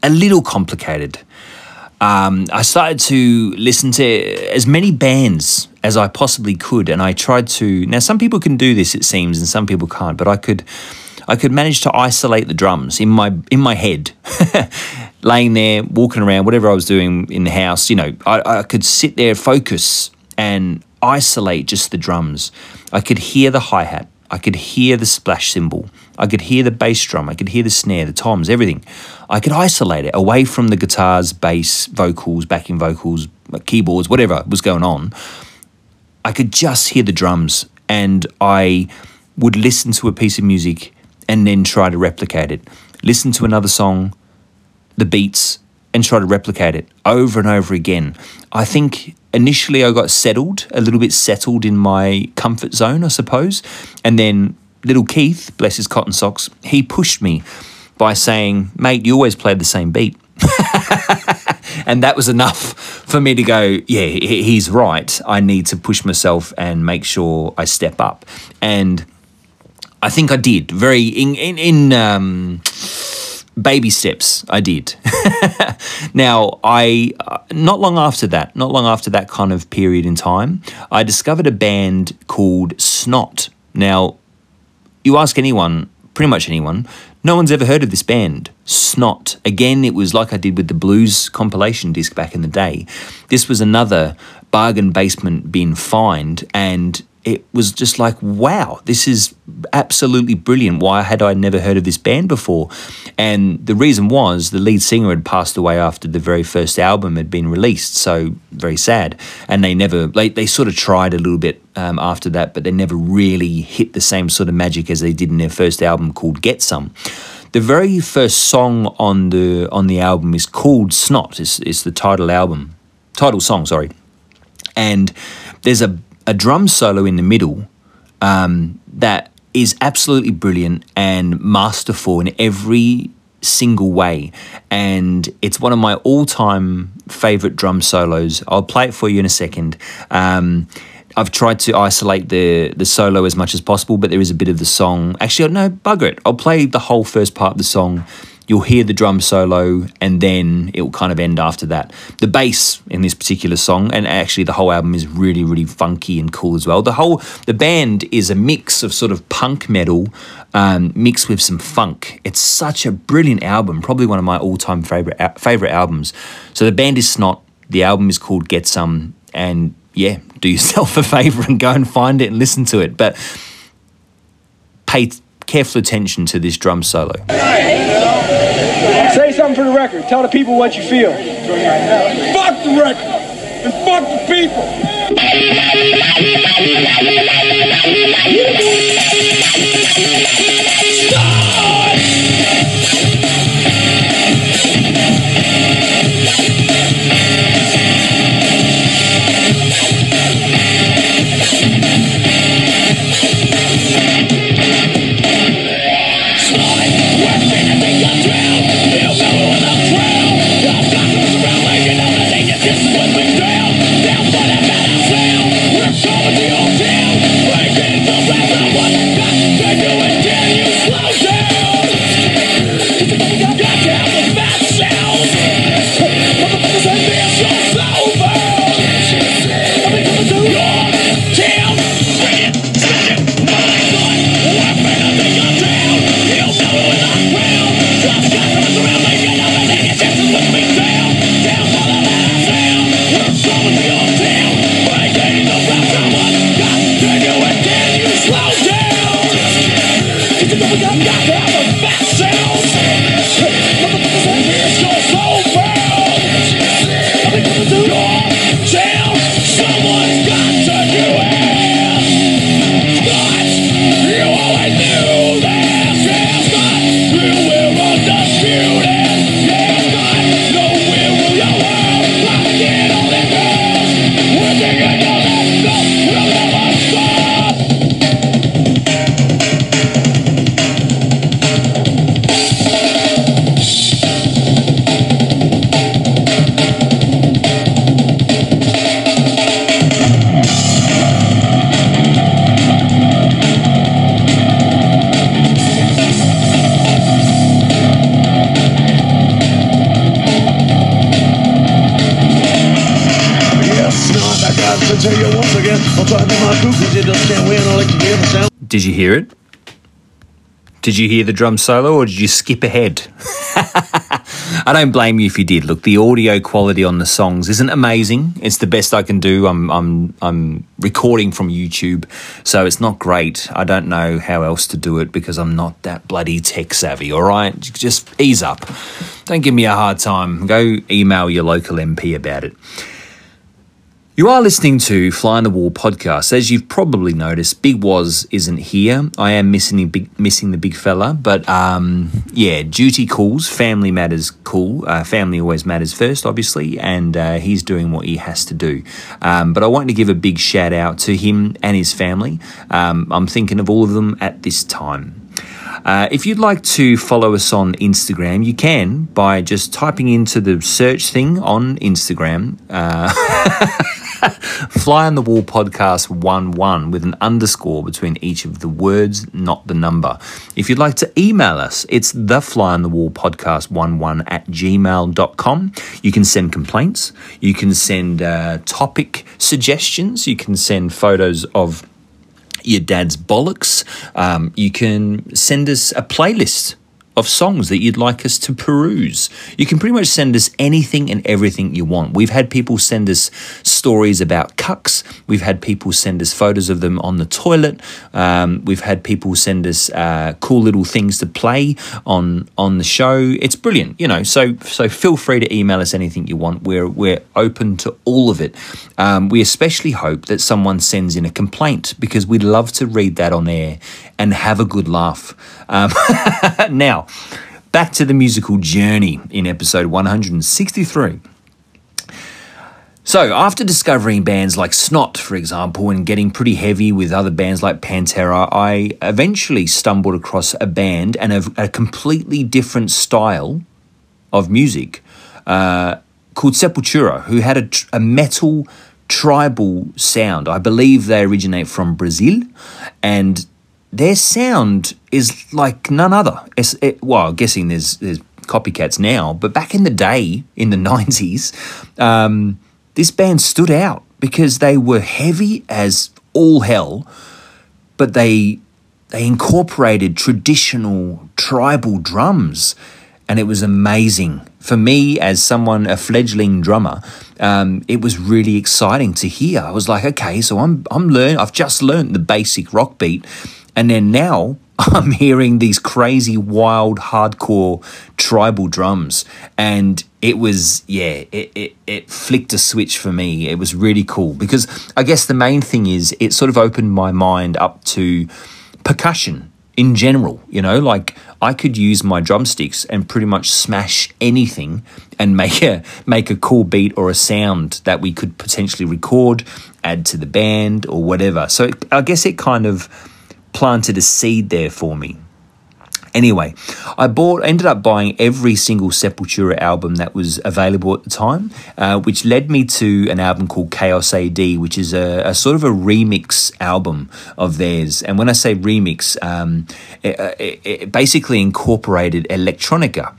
[SPEAKER 2] a little complicated. Um, I started to listen to as many bands as I possibly could, and I tried to. Now, some people can do this, it seems, and some people can't. But I could, I could manage to isolate the drums in my in my head, laying there, walking around, whatever I was doing in the house. You know, I, I could sit there, focus, and isolate just the drums. I could hear the hi hat. I could hear the splash cymbal. I could hear the bass drum. I could hear the snare, the toms, everything. I could isolate it away from the guitars, bass, vocals, backing vocals, keyboards, whatever was going on. I could just hear the drums and I would listen to a piece of music and then try to replicate it. Listen to another song, the beats, and try to replicate it over and over again. I think initially I got settled, a little bit settled in my comfort zone, I suppose. And then little Keith, bless his cotton socks, he pushed me by saying, mate, you always played the same beat. and that was enough for me to go, yeah, he's right. I need to push myself and make sure I step up. And I think I did very in in, in um, baby steps. I did. now I uh, not long after that, not long after that kind of period in time, I discovered a band called Snot. Now, you ask anyone, pretty much anyone, no one's ever heard of this band. Snot. Again, it was like I did with the blues compilation disc back in the day. This was another bargain basement bin find, and it was just like, wow, this is absolutely brilliant. Why had I never heard of this band before? And the reason was the lead singer had passed away after the very first album had been released. So very sad. And they never, they, they sort of tried a little bit um, after that, but they never really hit the same sort of magic as they did in their first album called Get Some. The very first song on the on the album is called Snot. It's, it's the title album, title song, sorry. And there's a a drum solo in the middle um, that is absolutely brilliant and masterful in every single way. And it's one of my all time favorite drum solos. I'll play it for you in a second. Um, I've tried to isolate the the solo as much as possible, but there is a bit of the song. Actually, no, bugger it. I'll play the whole first part of the song you'll hear the drum solo and then it will kind of end after that. The bass in this particular song, and actually the whole album is really, really funky and cool as well. The whole the band is a mix of sort of punk metal um, mixed with some funk. It's such a brilliant album, probably one of my all-time favorite favorite albums. So the band is Snot. The album is called Get Some, and yeah, do yourself a favor and go and find it and listen to it. But pay careful attention to this drum solo.
[SPEAKER 7] Say something for the record. Tell the people what you feel. Fuck the record and fuck the people. Stop! Tell you once again, I'll try to be my crew because you just can't win. I like to hear the sound.
[SPEAKER 2] Did you hear it? Did you hear the drum solo or did you skip ahead? I don't blame you if you did. Look, the audio quality on the songs isn't amazing. It's the best I can do. I'm I'm I'm recording from YouTube, so it's not great. I don't know how else to do it because I'm not that bloody tech savvy. All right, just ease up. Don't give me a hard time. Go email your local MP about it. You are listening to Fly on the Wall podcast. As you've probably noticed, Big Waz isn't here. I am missing the big, missing the big fella, but um, yeah, duty calls, family matters cool. Uh, family always matters first, obviously, and uh, he's doing what he has to do. Um, but I want to give a big shout out to him and his family. Um, I'm thinking of all of them at this time. Uh, if you'd like to follow us on Instagram, you can by just typing into the search thing on Instagram. Uh, Fly on the Wall podcast 1 1 with an underscore between each of the words, not the number. If you'd like to email us, it's the Fly on the Wall podcast 1 1 at gmail.com. You can send complaints, you can send uh, topic suggestions, you can send photos of your dad's bollocks. Um, you can send us a playlist of songs that you'd like us to peruse. You can pretty much send us anything and everything you want. We've had people send us stories about cucks. We've had people send us photos of them on the toilet. Um, we've had people send us uh, cool little things to play on on the show. It's brilliant, you know. So so feel free to email us anything you want. We're we're open to all of it. Um, we especially hope that someone sends in a complaint because we'd love to read that on air and have a good laugh. Um, now, back to the musical journey in episode 163. So, after discovering bands like Snot, for example, and getting pretty heavy with other bands like Pantera, I eventually stumbled across a band and a, a completely different style of music uh, called Sepultura, who had a, a metal tribal sound. I believe they originate from Brazil, and their sound is like none other. It's, it, well, I'm guessing there's there's copycats now, but back in the day, in the '90s, um, this band stood out because they were heavy as all hell, but they they incorporated traditional tribal drums, and it was amazing for me as someone a fledgling drummer. Um, it was really exciting to hear. I was like, okay, so I'm I'm. I've just learned the basic rock beat, and then now I'm hearing these crazy, wild, hardcore tribal drums. And it was, yeah, it, it, it flicked a switch for me. It was really cool because I guess the main thing is it sort of opened my mind up to percussion in general. You know, like I could use my drumsticks and pretty much smash anything and make a make a cool beat or a sound that we could potentially record, add to the band or whatever. So I guess it kind of planted a seed there for me. Anyway, I bought, ended up buying every single Sepultura album that was available at the time, uh, which led me to an album called Chaos AD, which is a, a, sort of a remix album of theirs. And when I say remix, um, it, it, it, basically incorporated electronica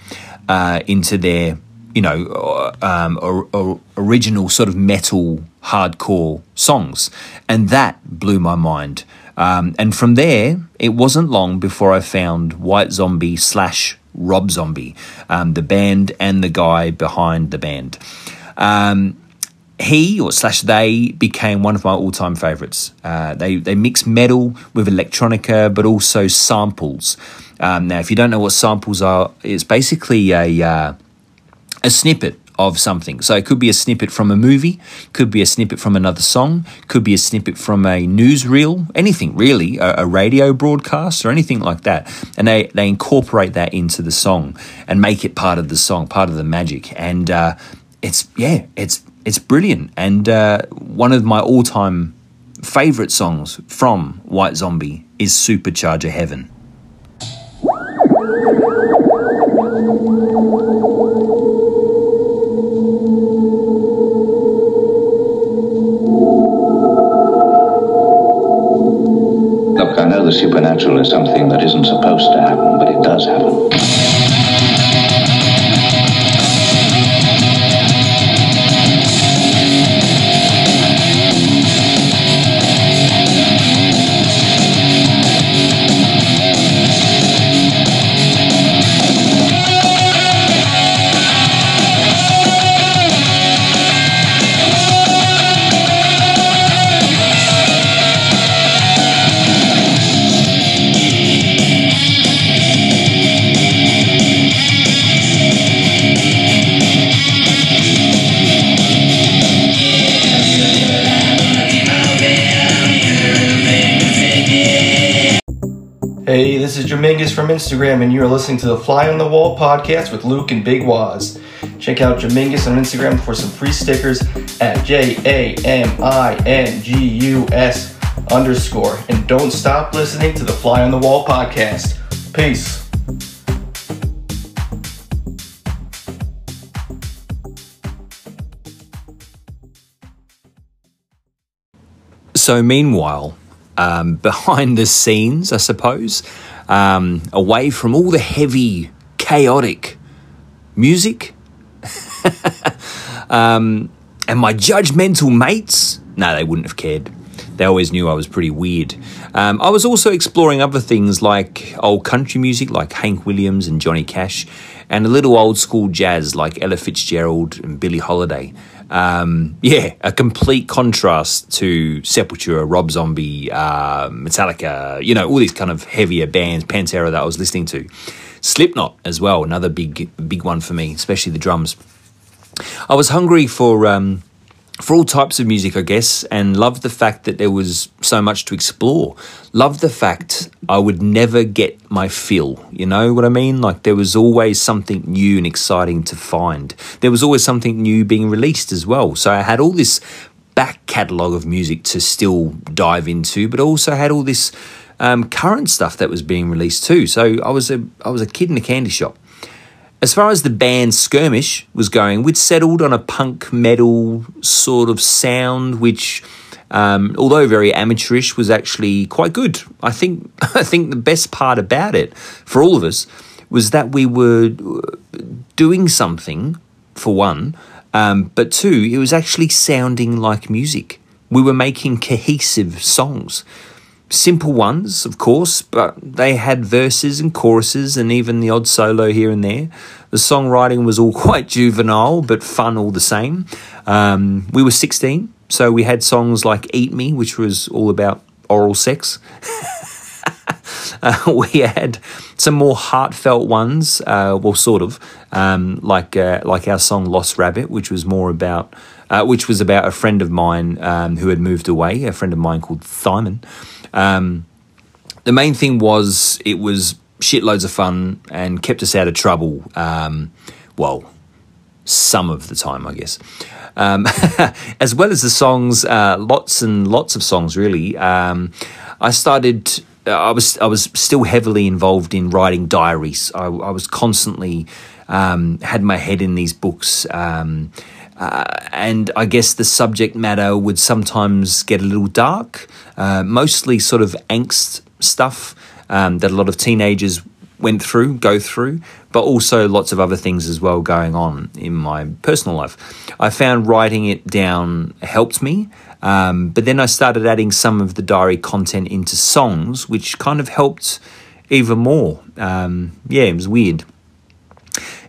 [SPEAKER 2] uh, into their, you know, um, or, or original sort of metal hardcore songs, and that blew my mind. Um, and from there, it wasn't long before I found White Zombie slash Rob Zombie, um, the band and the guy behind the band. Um, he or slash they became one of my all time favorites. Uh, they they mix metal with electronica, but also samples. Um, now, if you don't know what samples are, it's basically a uh, a snippet of something. So it could be a snippet from a movie, could be a snippet from another song, could be a snippet from a newsreel, anything really, a, a, radio broadcast or anything like that. And they, they incorporate that into the song and make it part of the song, part of the magic. And uh, it's, yeah, it's, it's brilliant. And uh, one of my all time favorite songs from White Zombie is Supercharger Heaven.
[SPEAKER 8] The supernatural is something that isn't supposed to happen, but it does happen.
[SPEAKER 9] Is Jamingus from Instagram, and you are listening to the Fly on the Wall podcast with Luke and Big Waz. Check out Jamingus on Instagram for some free stickers at J A M I N G U S underscore. And don't stop listening to the Fly on the Wall podcast. Peace.
[SPEAKER 2] So, meanwhile, um, behind the scenes, I suppose, um, away from all the heavy, chaotic music, um, and my judgmental mates, no, they wouldn't have cared. They always knew I was pretty weird. Um, I was also exploring other things like old country music, like Hank Williams and Johnny Cash, and a little old school jazz like Ella Fitzgerald and Billie Holiday. Um, yeah, a complete contrast to Sepultura, Rob Zombie, uh, Metallica, you know, all these kind of heavier bands, Pantera that I was listening to. Slipknot as well, another big, big one for me, especially the drums. I was hungry for um, for all types of music, I guess, and loved the fact that there was so much to explore. Loved the fact I would never get my fill. You know what I mean? Like there was always something new and exciting to find. There was always something new being released as well. So I had all this back catalogue of music to still dive into, but also had all this um, current stuff that was being released too. So I was a I was a kid in a candy shop. As far as the band Skirmish was going, we'd settled on a punk metal sort of sound, which, um, although very amateurish, was actually quite good. I think I think the best part about it for all of us was that we were doing something for one, um, but two, it was actually sounding like music. We were making cohesive songs simple ones, of course, but they had verses and choruses and even the odd solo here and there. The songwriting was all quite juvenile, but fun all the same. Um, we were 16, so we had songs like Eat Me, which was all about oral sex. uh, we had some more heartfelt ones, uh, well, sort of, um, like uh, like our song "Lost Rabbit," which was more about, uh, which was about a friend of mine um, who had moved away. A friend of mine called Simon. Um, the main thing was it was shitloads of fun and kept us out of trouble. Um, well, some of the time, I guess. Um, as well as the songs, uh, lots and lots of songs, really. Um, I started. Uh, I was I was still heavily involved in writing diaries. I, I was constantly um, had my head in these books. Um, uh, and I guess the subject matter would sometimes get a little dark, uh, mostly sort of angst stuff um, that a lot of teenagers went through, go through, but also lots of other things as well going on in my personal life. I found writing it down helped me, um, but then I started adding some of the diary content into songs, which kind of helped even more. Um, yeah, it was weird.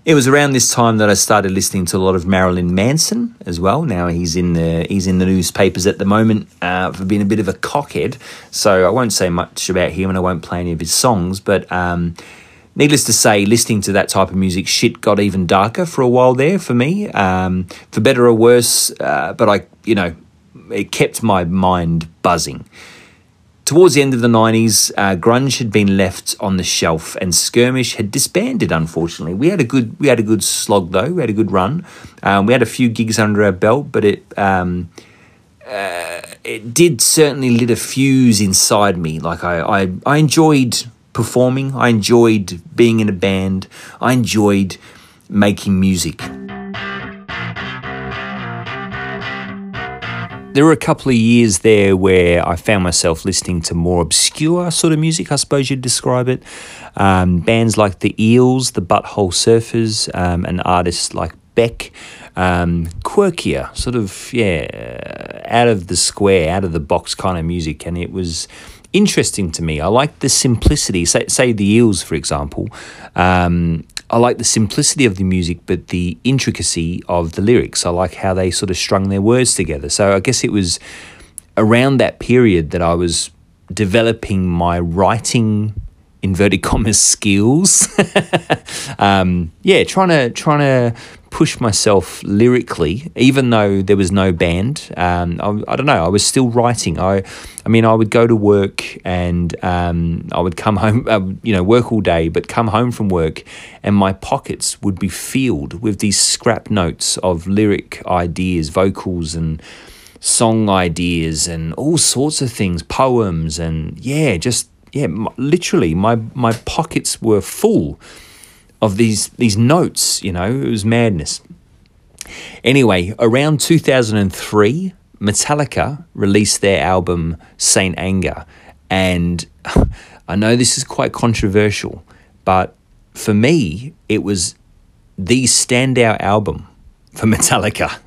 [SPEAKER 2] It was around this time that I started listening to a lot of Marilyn Manson as well. Now he's in the he's in the newspapers at the moment uh, for being a bit of a cockhead. So I won't say much about him and I won't play any of his songs. But um, needless to say, listening to that type of music, shit got even darker for a while there for me, um, for better or worse. Uh, but I, you know, it kept my mind buzzing. Towards the end of the 90s, uh, grunge had been left on the shelf and Skirmish had disbanded, unfortunately. We had a good we had a good slog though, we had a good run. Um, we had a few gigs under our belt, but it um, uh, it did certainly lit a fuse inside me. Like I, I, I enjoyed performing, I enjoyed being in a band, I enjoyed making music. There were a couple of years there where I found myself listening to more obscure sort of music, I suppose you'd describe it. Um, bands like the Eels, the Butthole Surfers, um, and artists like Beck. Um, quirkier, sort of, yeah, out of the square, out of the box kind of music. And it was interesting to me. I like the simplicity. Say, say the Eels, for example. Um, I like the simplicity of the music, but the intricacy of the lyrics. I like how they sort of strung their words together. So I guess it was around that period that I was developing my writing inverted commas skills. um, yeah, trying to trying to push myself lyrically, even though there was no band. Um, I, I, don't know. I was still writing. I, I mean, I would go to work and um, I would come home, uh, you know, work all day, but come home from work, and my pockets would be filled with these scrap notes of lyric ideas, vocals, and song ideas, and all sorts of things, poems, and yeah, just yeah, literally, my my pockets were full of these these notes. You know, it was madness. Anyway, around 2003, Metallica released their album St. Anger, and I know this is quite controversial, but for me, it was the standout album for Metallica.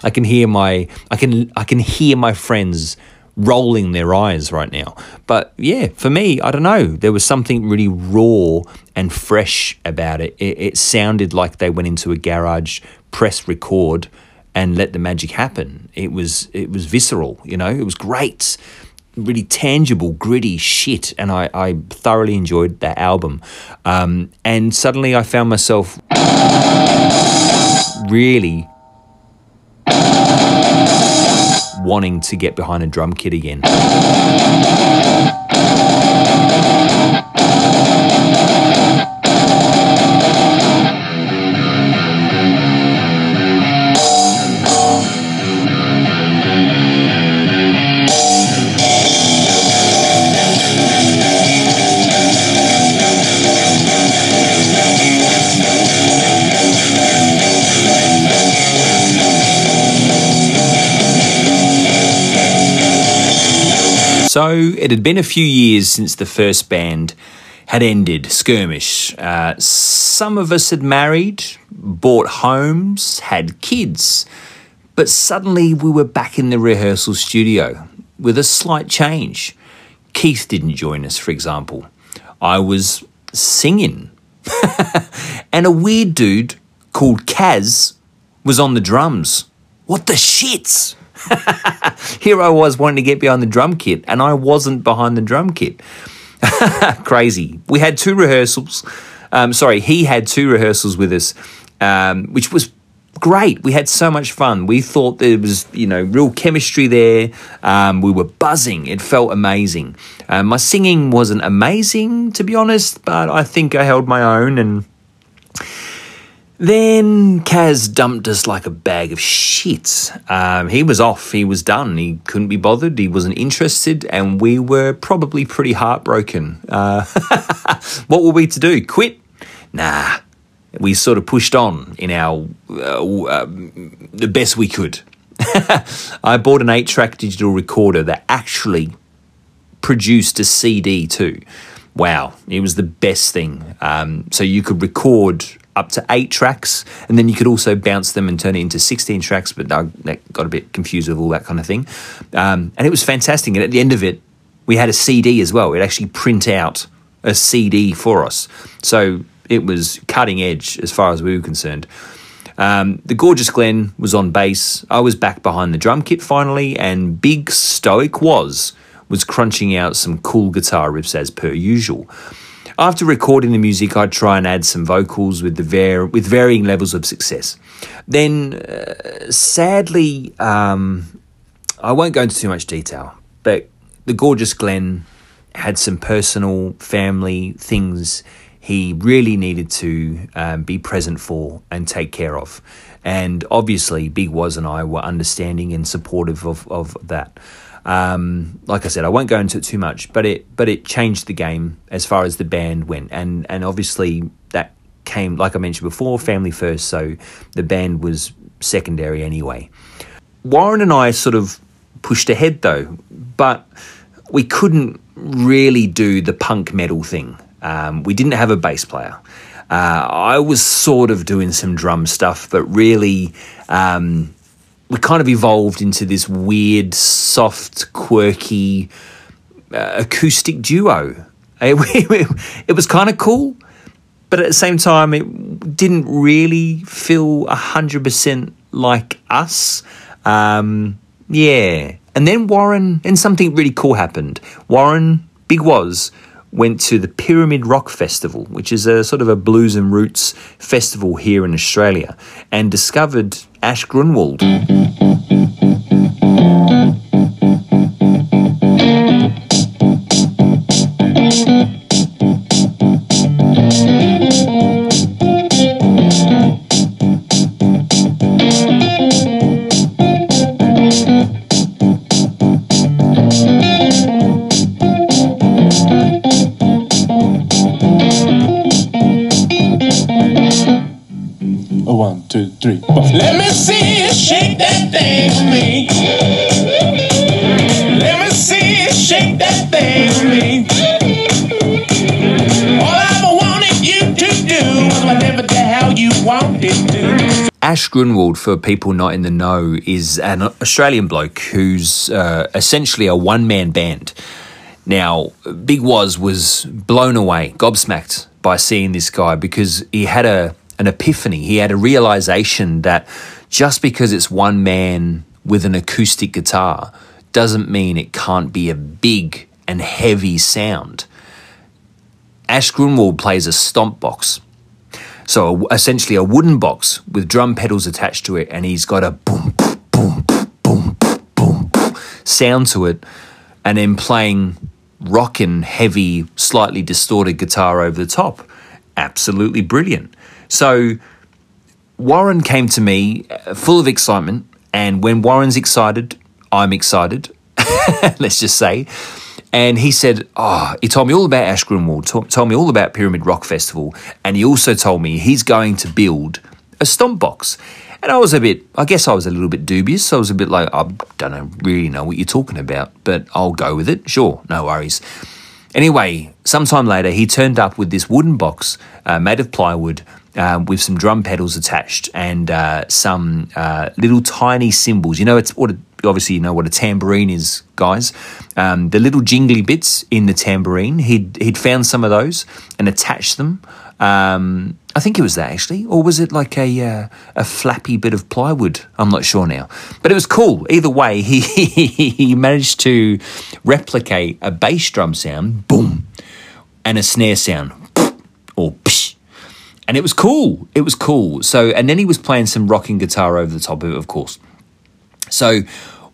[SPEAKER 2] I can hear my I can I can hear my friends rolling their eyes right now. But yeah, for me, I don't know. There was something really raw and fresh about it. It, it sounded like they went into a garage, pressed record, and let the magic happen. It was it was visceral, you know. It was great. Really tangible, gritty shit, and I, I thoroughly enjoyed that album. Um, and suddenly I found myself really wanting to get behind a drum kit again. So it had been a few years since the first band had ended, Skirmish. Uh, some of us had married, bought homes, had kids, but suddenly we were back in the rehearsal studio with a slight change. Keith didn't join us, for example. I was singing. and a weird dude called Kaz was on the drums. What the shits? Here I was wanting to get behind the drum kit, and I wasn't behind the drum kit. Crazy. We had two rehearsals. Um, sorry, he had two rehearsals with us, um, which was great. We had so much fun. We thought there was, you know, real chemistry there. Um, we were buzzing. It felt amazing. Uh, my singing wasn't amazing, to be honest, but I think I held my own and then Kaz dumped us like a bag of shit. Um, he was off. He was done. He couldn't be bothered. He wasn't interested, and we were probably pretty heartbroken. Uh, what were we to do? Quit? Nah. We sort of pushed on in our uh, uh, the best we could. I bought an eight-track digital recorder that actually produced a CD too. Wow, it was the best thing. Um, so you could record up to eight tracks, and then you could also bounce them and turn it into 16 tracks, but I got a bit confused with all that kind of thing. Um, and it was fantastic. And at the end of it, we had a CD as well. It actually print out a CD for us. So it was cutting edge as far as we were concerned. Um, the gorgeous Glenn was on bass. I was back behind the drum kit finally, and Big Stoic was was crunching out some cool guitar riffs as per usual. After recording the music, I'd try and add some vocals with the var- with varying levels of success. Then, uh, sadly, um, I won't go into too much detail, but the gorgeous Glenn had some personal family things he really needed to um, be present for and take care of. And obviously, Big Waz and I were understanding and supportive of, of that. Um, like I said, I won't go into it too much, but it but it changed the game as far as the band went, and and obviously that came like I mentioned before, family first, so the band was secondary anyway. Warren and I sort of pushed ahead though, but we couldn't really do the punk metal thing. Um, we didn't have a bass player. Uh, I was sort of doing some drum stuff, but really. Um, we kind of evolved into this weird, soft, quirky uh, acoustic duo. It, it was kind of cool, but at the same time, it didn't really feel 100% like us. Um, yeah. And then Warren, and something really cool happened. Warren, Big Waz, went to the Pyramid Rock Festival, which is a sort of a blues and roots festival here in Australia, and discovered Ash Grunwald.
[SPEAKER 5] Two, three, four.
[SPEAKER 6] Let me see you shake that thing for me. Let me see you shake that thing for me. All I ever wanted you to do was whatever the hell you wanted to.
[SPEAKER 2] Ash Grunwald, for people not in the know, is an Australian bloke who's uh, essentially a one man band. Now, Big Waz was blown away, gobsmacked by seeing this guy because he had a an epiphany. He had a realization that just because it's one man with an acoustic guitar doesn't mean it can't be a big and heavy sound. Ash Grunwald plays a stomp box. So essentially a wooden box with drum pedals attached to it, and he's got a boom, boom, boom, boom, boom sound to it, and then playing rockin' heavy, slightly distorted guitar over the top. Absolutely brilliant. So Warren came to me uh, full of excitement, and when Warren's excited, I'm excited. Let's just say. And he said, Oh, he told me all about Ash Grunwald, to- told me all about Pyramid Rock Festival, and he also told me he's going to build a stomp box. And I was a bit, I guess I was a little bit dubious. So I was a bit like, I don't know, really know what you're talking about, but I'll go with it. Sure, no worries. Anyway, sometime later, he turned up with this wooden box uh, made of plywood um, with some drum pedals attached and uh, some uh, little tiny cymbals. You know, it's what a, obviously you know what a tambourine is, guys. Um, the little jingly bits in the tambourine. He'd he'd found some of those and attached them. Um, I think it was that actually, or was it like a uh, a flappy bit of plywood? I'm not sure now, but it was cool. Either way, he he managed to replicate a bass drum sound, boom, and a snare sound, or and it was cool. It was cool. So, and then he was playing some rocking guitar over the top of it, of course. So,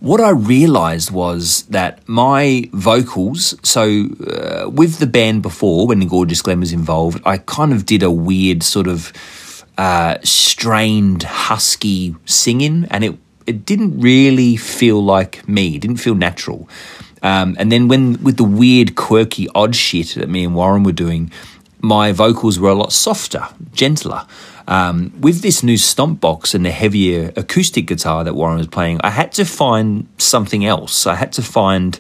[SPEAKER 2] what I realized was that my vocals, so uh, with the band before, when the Gorgeous Glenn was involved, I kind of did a weird sort of uh, strained, husky singing, and it, it didn't really feel like me, it didn't feel natural. Um, and then when with the weird, quirky, odd shit that me and Warren were doing, my vocals were a lot softer, gentler. Um, with this new stomp box and the heavier acoustic guitar that Warren was playing, I had to find something else. I had to find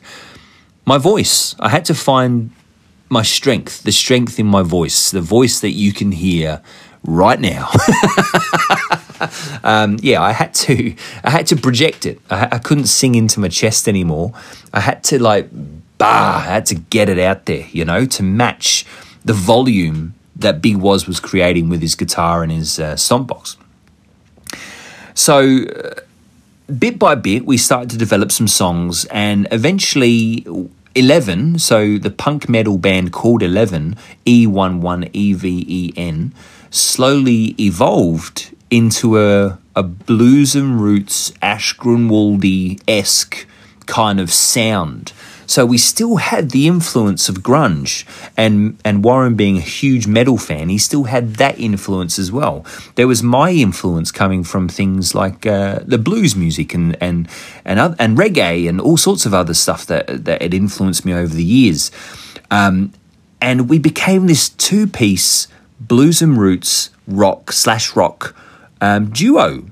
[SPEAKER 2] my voice. I had to find my strength, the strength in my voice, the voice that you can hear right now. um, yeah, I had to. I had to project it. I, I couldn't sing into my chest anymore. I had to like, bah. I had to get it out there, you know, to match the volume that Big Waz was creating with his guitar and his uh, stomp box. So, uh, bit by bit, we started to develop some songs, and eventually, Eleven, so the punk metal band called Eleven, E11 E V E N, slowly evolved into a, a blues and roots Ash Grunwaldy esque kind of sound. So we still had the influence of grunge, and and Warren being a huge metal fan, he still had that influence as well. There was my influence coming from things like uh, the blues music and and and and reggae and all sorts of other stuff that that had influenced me over the years, um, and we became this two piece blues and roots rock slash rock um, duo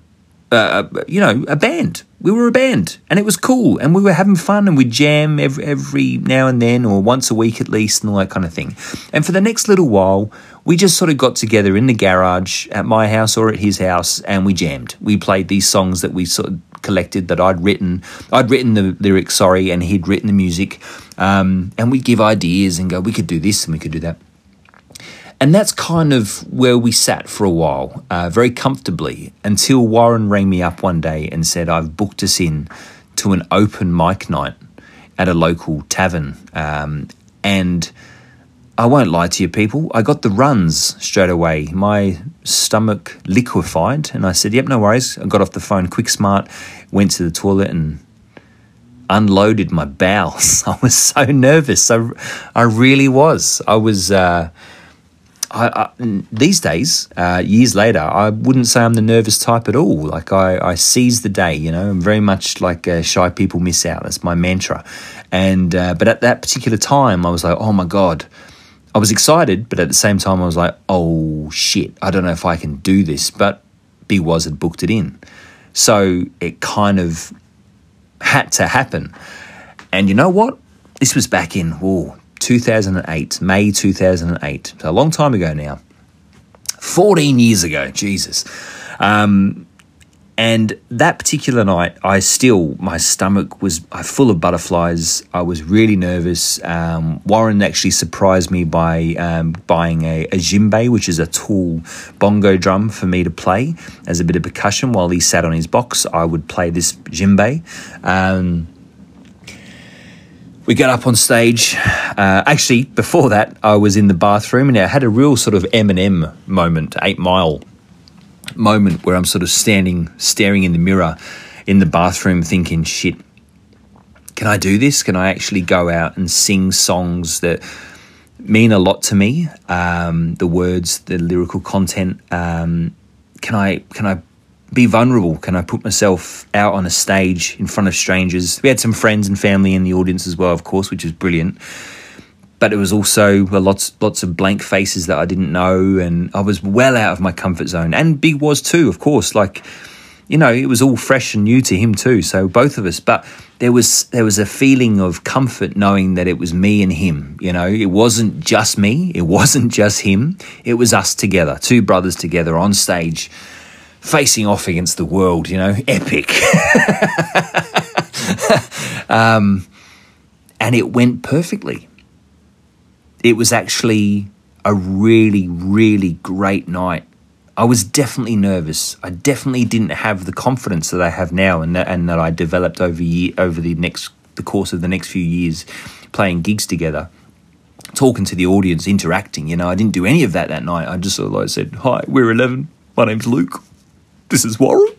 [SPEAKER 2] uh, you know, a band. We were a band, and it was cool, and we were having fun, and we'd jam every every now and then, or once a week at least, and all that kind of thing. And for the next little while, we just sort of got together in the garage at my house or at his house, and we jammed. We played these songs that we sort of collected that I'd written. I'd written the lyrics, sorry, and he'd written the music, um, and we'd give ideas and go, we could do this and we could do that. And that's kind of where we sat for a while, uh, very comfortably, until Warren rang me up one day and said, I've booked us in to an open mic night at a local tavern. Um, and I won't lie to you, people. I got the runs straight away. My stomach liquefied, and I said, "Yep, no worries." I got off the phone, quick smart, went to the toilet, and unloaded my bowels. I was so nervous. I, I really was. I was. Uh, I, I, these days, uh, years later, I wouldn't say I'm the nervous type at all. Like I, I seize the day. You know, I'm very much like uh, shy people miss out. That's my mantra. And uh, but at that particular time, I was like, oh my god. I was excited, but at the same time, I was like, oh shit, I don't know if I can do this. But Big Waz had booked it in. So it kind of had to happen. And you know what? This was back in oh, 2008, May 2008. So a long time ago now. 14 years ago, Jesus. Um, and that particular night, I still, my stomach was full of butterflies. I was really nervous. Um, Warren actually surprised me by um, buying a, a djembe, which is a tall bongo drum for me to play as a bit of percussion while he sat on his box. I would play this djembe. Um, we got up on stage. Uh, actually, before that, I was in the bathroom and I had a real sort of Eminem moment, Eight Mile moment where I'm sort of standing, staring in the mirror in the bathroom, thinking, shit, can I do this? Can I actually go out and sing songs that mean a lot to me? Um, the words, the lyrical content. Um, can I can I be vulnerable? Can I put myself out on a stage in front of strangers? We had some friends and family in the audience as well, of course, which was brilliant but it was also lots lots of blank faces that I didn't know, and I was well out of my comfort zone. And Big Waz too, of course. Like, you know, it was all fresh and new to him too. So both of us, but there was there was a feeling of comfort knowing that it was me and him. You know, it wasn't just me, it wasn't just him. It was us together, two brothers together on stage, facing off against the world. You know, epic. um, and it went perfectly it was actually a really, really great night. I was definitely nervous. I definitely didn't have the confidence that I have now, and that, and that I developed over year, over the next the course of the next few years, playing gigs together, talking to the audience, interacting. You know, I didn't do any of that that night. I just sort of like said, "Hi, we're Eleven. My name's Luke. This is Warren,"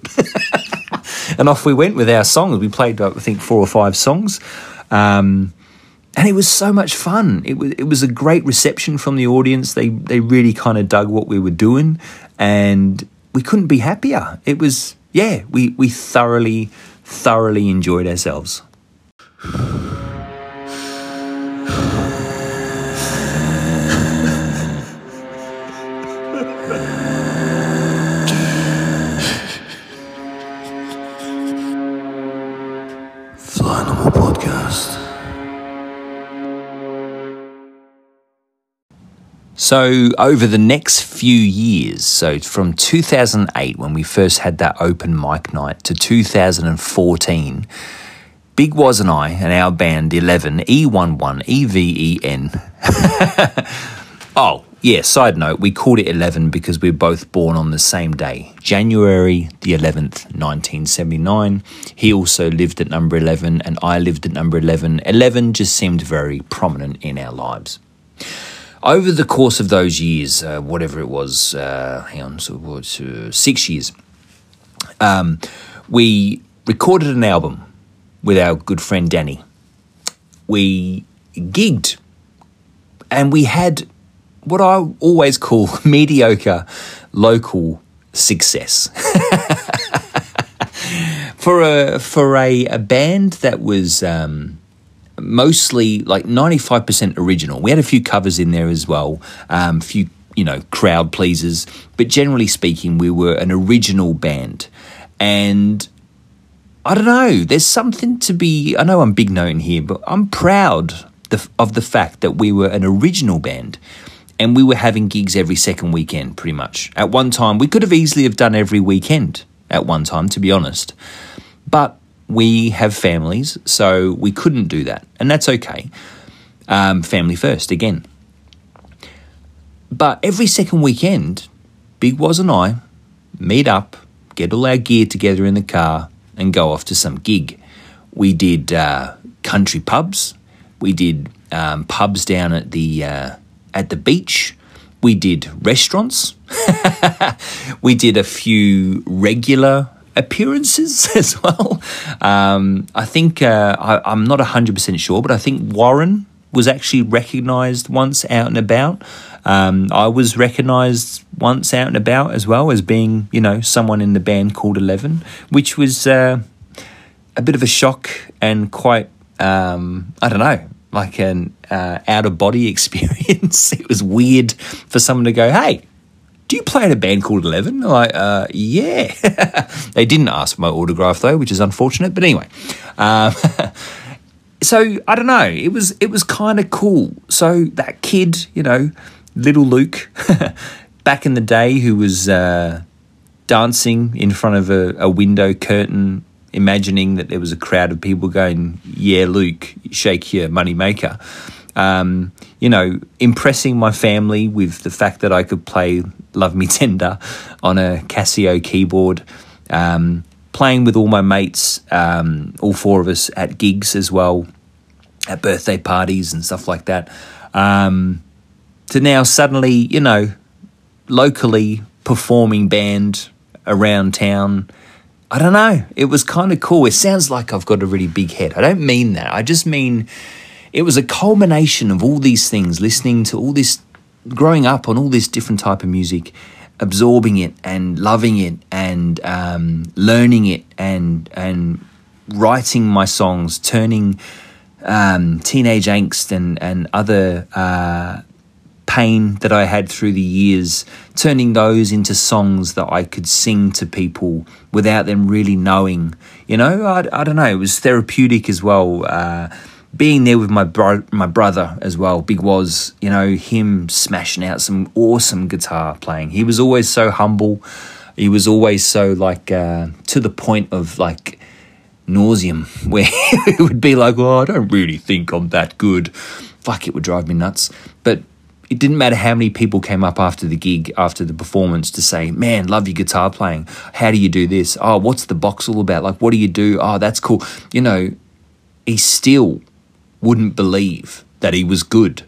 [SPEAKER 2] and off we went with our songs. We played, I think, four or five songs. Um, and it was so much fun. It was it was a great reception from the audience. They they really kind of dug what we were doing, and we couldn't be happier. It was yeah, we we thoroughly thoroughly enjoyed ourselves. So, over the next few years, so from 2008, when we first had that open mic night, to 2014, Big Waz and I and our band 11, E11, E V E N. Oh, yeah, side note, we called it 11 because we were both born on the same day, January the 11th, 1979. He also lived at number 11, and I lived at number 11. 11 just seemed very prominent in our lives over the course of those years, uh, whatever it was, uh, hang on, so uh, six years, um, we recorded an album with our good friend Danny. We gigged and we had what I always call mediocre local success. for a for a, a band that was um, mostly like 95% original. We had a few covers in there as well, a um, few, you know, crowd pleasers, but generally speaking, we were an original band. And I don't know, there's something to be, I know I'm big known here, but I'm proud of the fact that we were an original band and we were having gigs every second weekend pretty much. At one time, we could have easily have done every weekend at one time, to be honest. But we have families, so we couldn't do that, and that's okay. Um, family first, again. But every second weekend, Big Waz and I meet up, get all our gear together in the car, and go off to some gig. We did uh, country pubs. We did um, pubs down at the uh, at the beach. We did restaurants. we did a few regular appearances as well. Um, I think uh, I, am not hundred percent sure, but I think Warren was actually recognised once out and about. Um, I was recognised once out and about as well as being, you know, someone in the band called Eleven, which was uh, a bit of a shock and quite, um, I don't know, like an uh, out of body experience. it was weird for someone to go, "Hey, do you play in a band called Eleven? Like, uh, yeah. they didn't ask for my autograph though, which is unfortunate. But anyway, um, so I don't know. It was it was kind of cool. So that kid, you know, little Luke, back in the day, who was uh, dancing in front of a, a, window curtain, imagining that there was a crowd of people going, "Yeah, Luke, shake your money maker." Um, you know, impressing my family with the fact that I could play "Love Me Tender" on a Casio keyboard. Um, playing with all my mates, um, all four of us at gigs as well, at birthday parties and stuff like that. Um, to now suddenly, you know, locally performing band around town. I don't know. It was kind of cool. It sounds like I've got a really big head. I don't mean that. I just mean it was a culmination of all these things, listening to all this, growing up on all this different type of music, absorbing it and loving it and um, learning it and and writing my songs, turning um, teenage angst and and other uh, pain that I had through the years, turning those into songs that I could sing to people without them really knowing. You know, I, I don't know. It was therapeutic as well. Uh, being there with my bro- my brother as well, Big Waz, you know, him smashing out some awesome guitar playing. He was always so humble. He was always so like uh, to the point of like nauseum, where it would be like, "Oh, I don't really think I'm that good." Fuck, it would drive me nuts. But it didn't matter how many people came up after the gig, after the performance to say, Man, love your guitar playing. How do you do this? Oh, what's the box all about? Like, what do you do? Oh, that's cool. You know, he still wouldn't believe that he was good.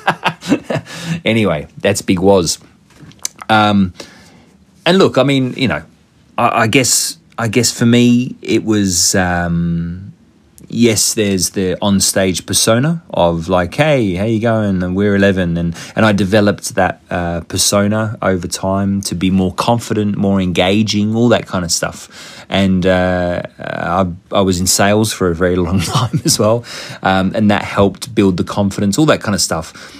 [SPEAKER 2] anyway, that's Big Waz. Um, and look, I mean, you know, I, I guess, I guess for me, it was. Um, yes, there's the on-stage persona of like, hey, how you going? And we're 11. And, and I developed that uh, persona over time to be more confident, more engaging, all that kind of stuff. And uh, I, I, was in sales for a very long time as well. Um, and that helped build the confidence, all that kind of stuff.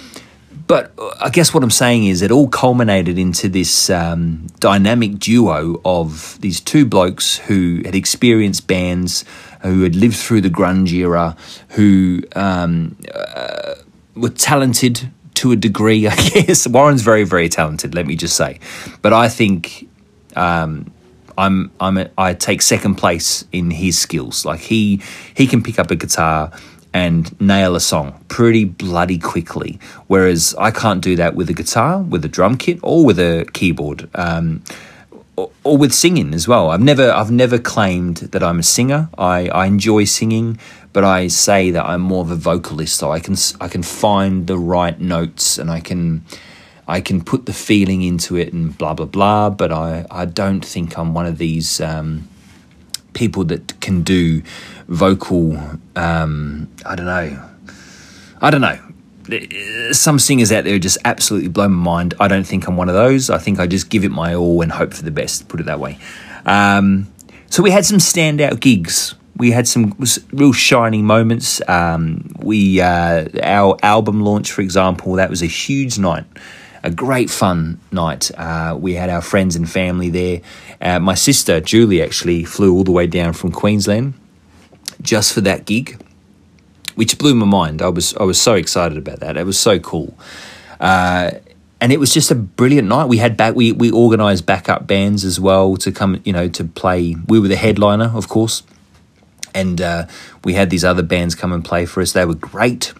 [SPEAKER 2] But I guess what I'm saying is it all culminated into this um, dynamic duo of these two blokes who had experienced bands who had lived through the grunge era, who um, uh, were talented to a degree, I guess. Warren's very, very talented, let me just say. But I think um, I'm, I'm a, I take second place in his skills. Like he, he can pick up a guitar and nail a song pretty bloody quickly. Whereas I can't do that with a guitar, with a drum kit, or with a keyboard. Um, or, with singing as well. I've never I've never claimed that I'm a singer. I, I enjoy singing, but I say that I'm more of a vocalist. So I can I can find the right notes and I can I can put the feeling into it and blah blah blah. But I I don't think I'm one of these um, people that can do vocal. Um, I don't know. I don't know some singers out there just absolutely blow my mind. I don't think I'm one of those. I think I just give it my all and hope for the best, put it that way. Um, so we had some standout gigs. We had some real shining moments. Um, we uh, our album launch, for example, that was a huge night, a great fun night. Uh, we had our friends and family there. Uh, my sister Julie actually flew all the way down from Queensland just for that gig which blew my mind. I was I was so excited about that. It was so cool. Uh, and it was just a brilliant night. We had back we we organised backup bands as well to come, you know, to play. We were the headliner, of course, and uh, we had these other bands come and play for us. They were great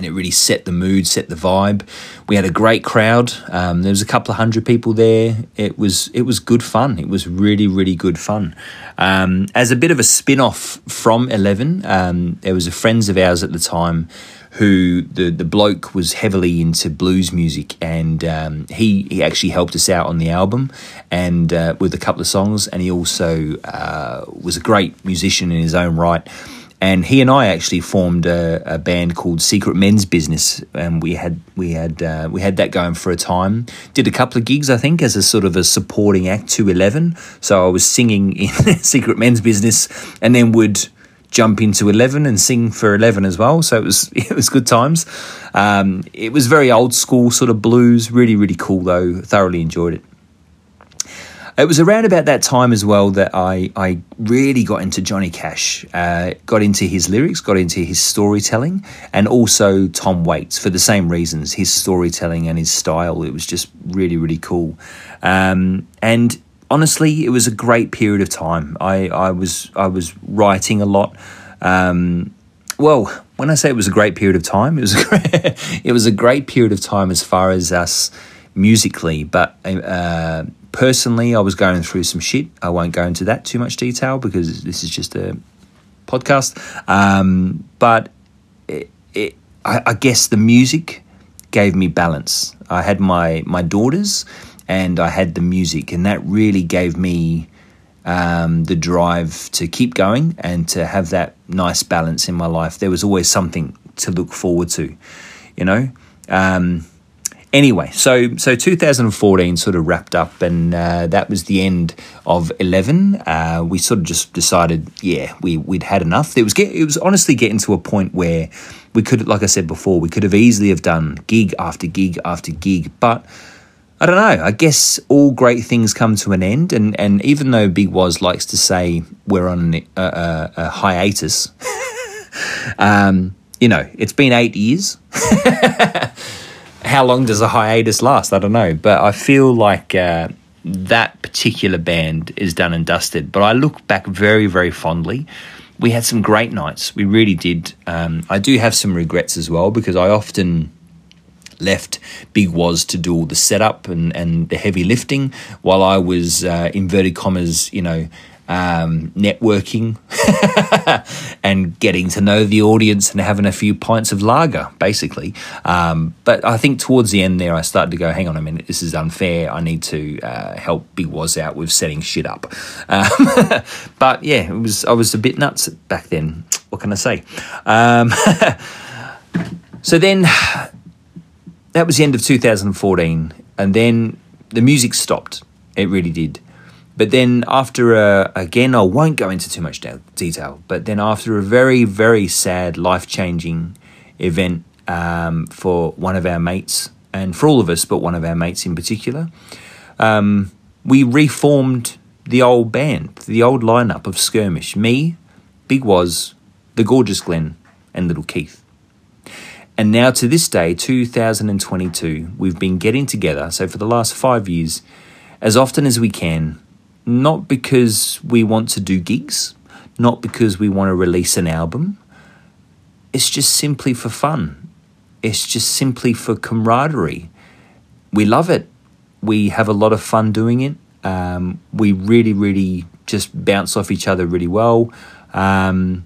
[SPEAKER 2] and it really set the mood, set the vibe. We had a great crowd. Um, there was a couple of hundred people there. It was it was good fun. It was really really good fun. Um, as a bit of a spin off from Eleven, um, there was a friends of ours at the time who the the bloke was heavily into blues music, and um, he he actually helped us out on the album and uh, with a couple of songs, and he also uh, was a great musician in his own right. And he and I actually formed a, a band called Secret Men's Business, and we had we had uh, we had that going for a time. Did a couple of gigs, I think, as a sort of a supporting act to Eleven. So I was singing in Secret Men's Business, and then would jump into Eleven and sing for Eleven as well. So it was it was good times. Um, it was very old school sort of blues, really really cool though. Thoroughly enjoyed it. It was around about that time as well that I, I really got into Johnny Cash, uh, got into his lyrics, got into his storytelling, and also Tom Waits for the same reasons his storytelling and his style. It was just really, really cool. Um, and honestly, it was a great period of time. I, I, was, I was writing a lot. Um, well, when I say it was a great period of time, it was a great, it was a great period of time as far as us musically, but uh, personally, I was going through some shit. I won't go into that too much detail because this is just a podcast. Um, but it, it, I, I, guess the music gave me balance. I had my my daughters, and I had the music, and that really gave me um, the drive to keep going and to have that nice balance in my life. There was always something to look forward to, you know. Um, Anyway, so so 2014 sort of wrapped up, and uh, that was the end of 11. Uh, we sort of just decided, yeah, we we'd had enough. It was get, it was honestly getting to a point where we could, like I said before, we could have easily have done gig after gig after gig, but. I don't know. I guess all great things come to an end, and, and even though Big Waz likes to say we're on a, a, a hiatus, um, you know, it's been eight years. how long does a hiatus last? I don't know, but I feel like uh, that particular band is done and dusted. But I look back very, very fondly. We had some great nights. We really did. Um, I do have some regrets as well because I often left Big Waz to do all the setup and, and the heavy lifting while I was, uh, inverted commas, you know, um, networking and getting to know the audience and having a few pints of lager, basically. Um, but I think towards the end there, I started to go, hang on a minute, this is unfair. I need to uh, help Big Waz out with setting shit up. Um, but yeah, it was I was a bit nuts back then. What can I say? Um, so then that was the end of 2014, and then the music stopped. It really did. But then after a, again, I won't go into too much de- detail, but then after a very, very sad, life changing event um, for one of our mates, and for all of us, but one of our mates in particular, um, we reformed the old band, the old lineup of Skirmish. Me, Big Waz, The Gorgeous Glenn, and Little Keith. And now to this day, 2022, we've been getting together, so for the last five years, as often as we can, not because we want to do gigs, not because we want to release an album. It's just simply for fun. It's just simply for camaraderie. We love it. We have a lot of fun doing it. Um, we really, really just bounce off each other really well. Um,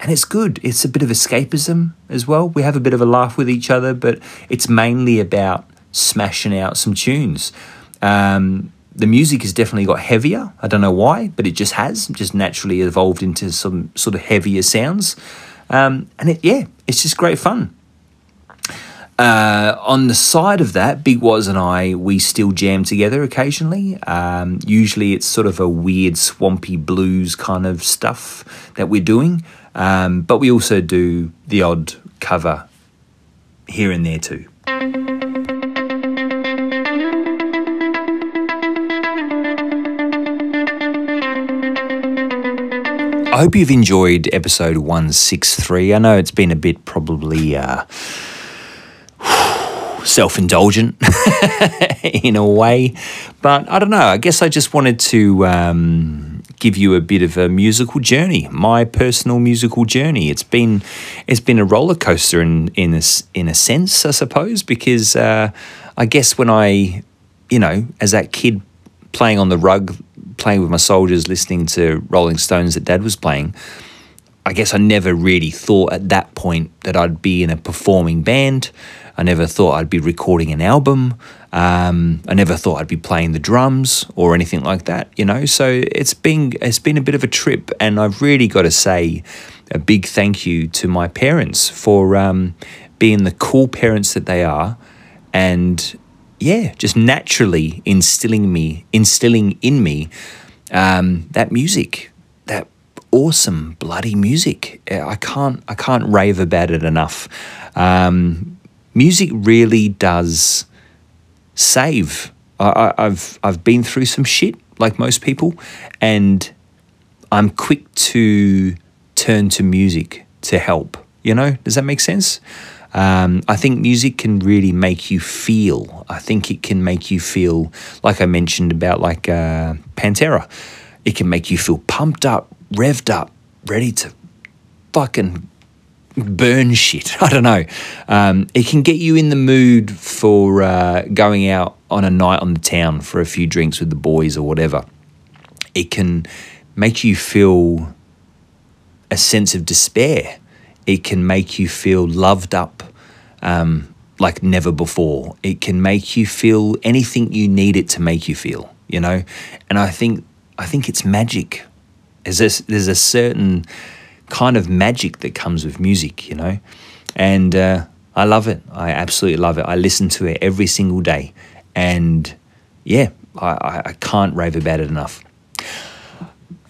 [SPEAKER 2] and it's good. It's a bit of escapism as well. We have a bit of a laugh with each other, but it's mainly about smashing out some tunes. Um, the music has definitely got heavier. I don't know why, but it just has, just naturally evolved into some sort of heavier sounds. Um, and it, yeah, it's just great fun. Uh, on the side of that, Big Waz and I, we still jam together occasionally. Um, usually it's sort of a weird, swampy blues kind of stuff that we're doing. Um, but we also do the odd cover here and there too. I hope you've enjoyed episode 163. I know it's been a bit probably uh, self indulgent in a way, but I don't know. I guess I just wanted to um, give you a bit of a musical journey, my personal musical journey. It's been it's been a roller coaster in in a, in a sense, I suppose, because uh, I guess when I, you know, as that kid playing on the rug playing with my soldiers, listening to Rolling Stones that Dad was playing, I guess I never really thought at that point that I'd be in a performing band. I never thought I'd be recording an album. Um, I never thought I'd be playing the drums or anything like that, you know. So it's been it's been a bit of a trip, and I've really got to say a big thank you to my parents for um, being the cool parents that they are, and yeah, just naturally instilling me instilling in me um, that music, that awesome bloody music. I can't I can't rave about it enough. Um, music really does save. I, have I've been through some shit like most people, and I'm quick to turn to music to help. You know, does that make sense? Um, I think music can really make you feel. I think it can make you feel, like I mentioned about like uh, Pantera, it can make you feel pumped up, revved up, ready to fucking burn shit. I don't know. Um, it can get you in the mood for uh, going out on a night on the town for a few drinks with the boys or whatever. It can make you feel a sense of despair. It can make you feel loved up um, like never before. It can make you feel anything you need it to make you feel. You know, and I think I think it's magic. There's a, there's a certain kind of magic that comes with music, you know. And uh, I love it. I absolutely love it. I listen to it every single day. And yeah, I, I can't rave about it enough.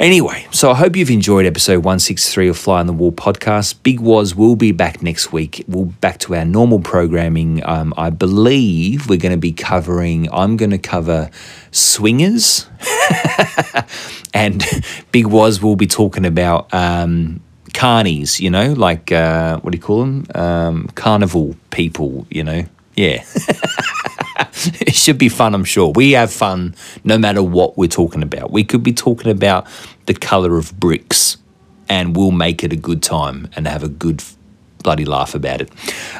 [SPEAKER 2] Anyway, so I hope you've enjoyed episode 163 of Fly on the Wall podcast. Big Waz will be back next week. We'll back to our normal programming. Um, I believe we're going to be covering, I'm going to cover swingers. and Big Waz will be talking about um, carnies, you know, like uh, what do you call them? Um, carnival people, you know. Yeah. it should be fun, I'm sure. We have fun no matter what we're talking about. We could be talking about the color of bricks and we'll make it a good time and have a good bloody laugh about it.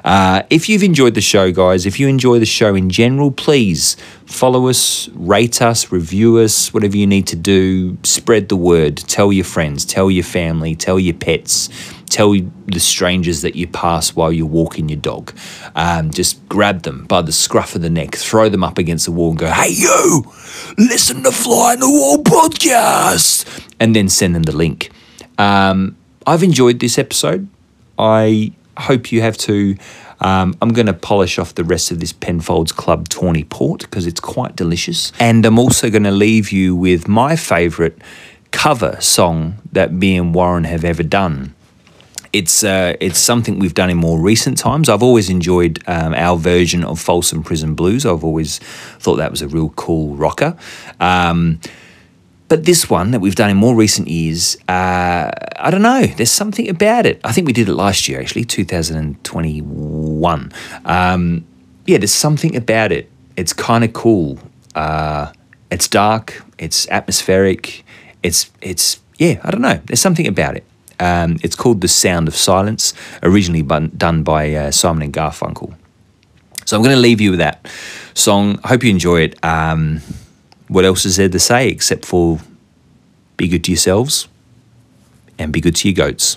[SPEAKER 2] Uh, if you've enjoyed the show, guys, if you enjoy the show in general, please follow us, rate us, review us, whatever you need to do. Spread the word. Tell your friends, tell your family, tell your pets, tell the strangers that you pass while you're walking your dog. Um, just grab them by the scruff of the neck, throw them up against the wall, and go, "Hey, you! Listen to Fly on the Wall podcast," and then send them the link. Um, I've enjoyed this episode. I hope you have too. Um, I'm going to polish off the rest of this Penfolds Club Tawny Port because it's quite delicious. And I'm also going to leave you with my favourite cover song that me and Warren have ever done. It's uh, it's something we've done in more recent times. I've always enjoyed um, our version of Folsom Prison Blues. I've always thought that was a real cool rocker. Um, but this one that we've done in more recent years, uh, I don't know. There's something about it. I think we did it last year, actually, 2021. Um, yeah, there's something about it. It's kind of cool. Uh, it's dark. It's atmospheric. It's it's yeah. I don't know. There's something about it. Um, it's called The Sound of Silence, originally bun- done by uh, Simon and Garfunkel. So I'm going to leave you with that song. I hope you enjoy it. Um, what else is there to say except for be good to yourselves and be good to your goats?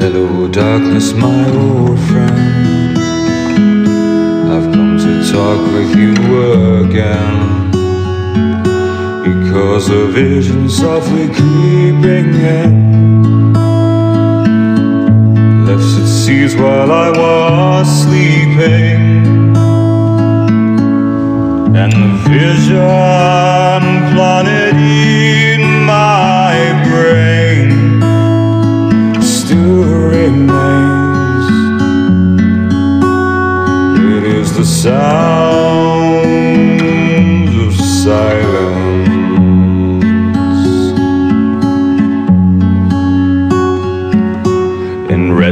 [SPEAKER 2] Hello, darkness, my old friend. I've come to talk with you again. Because a vision softly creeping in seeds while I was sleeping. And the vision planted in my brain still remains. It is the sound of silence.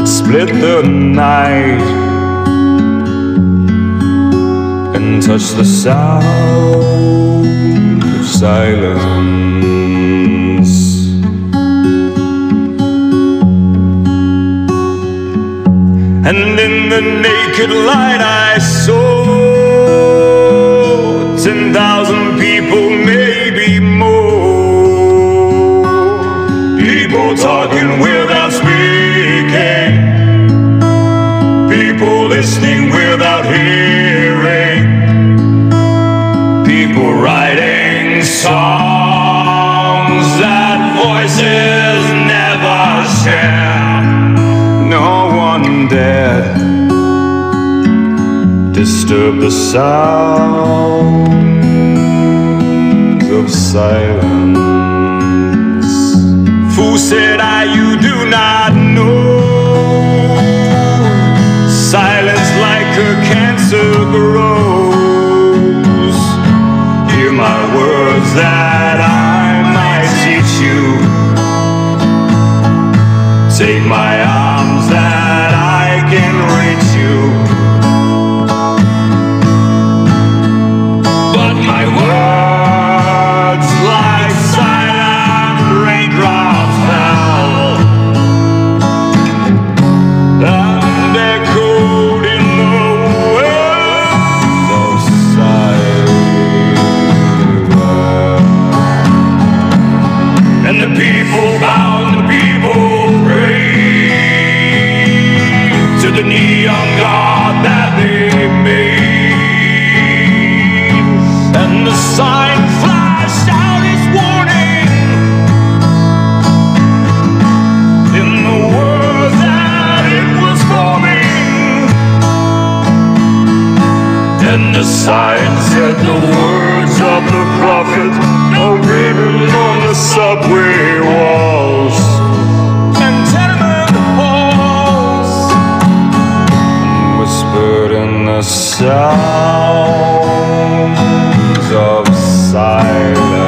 [SPEAKER 10] that split the night and touched the sound of silence. And in the naked light I saw ten thousand people, maybe more. People talking without listening without hearing, people writing songs that voices never share. No one dared disturb the sounds of silence. Fool said I, you do not know. Cancer grows. Hear my words that I might teach you. Take my arms the sign said the words of the prophet are written on the subway walls and tenement halls whispered in the sounds of silence.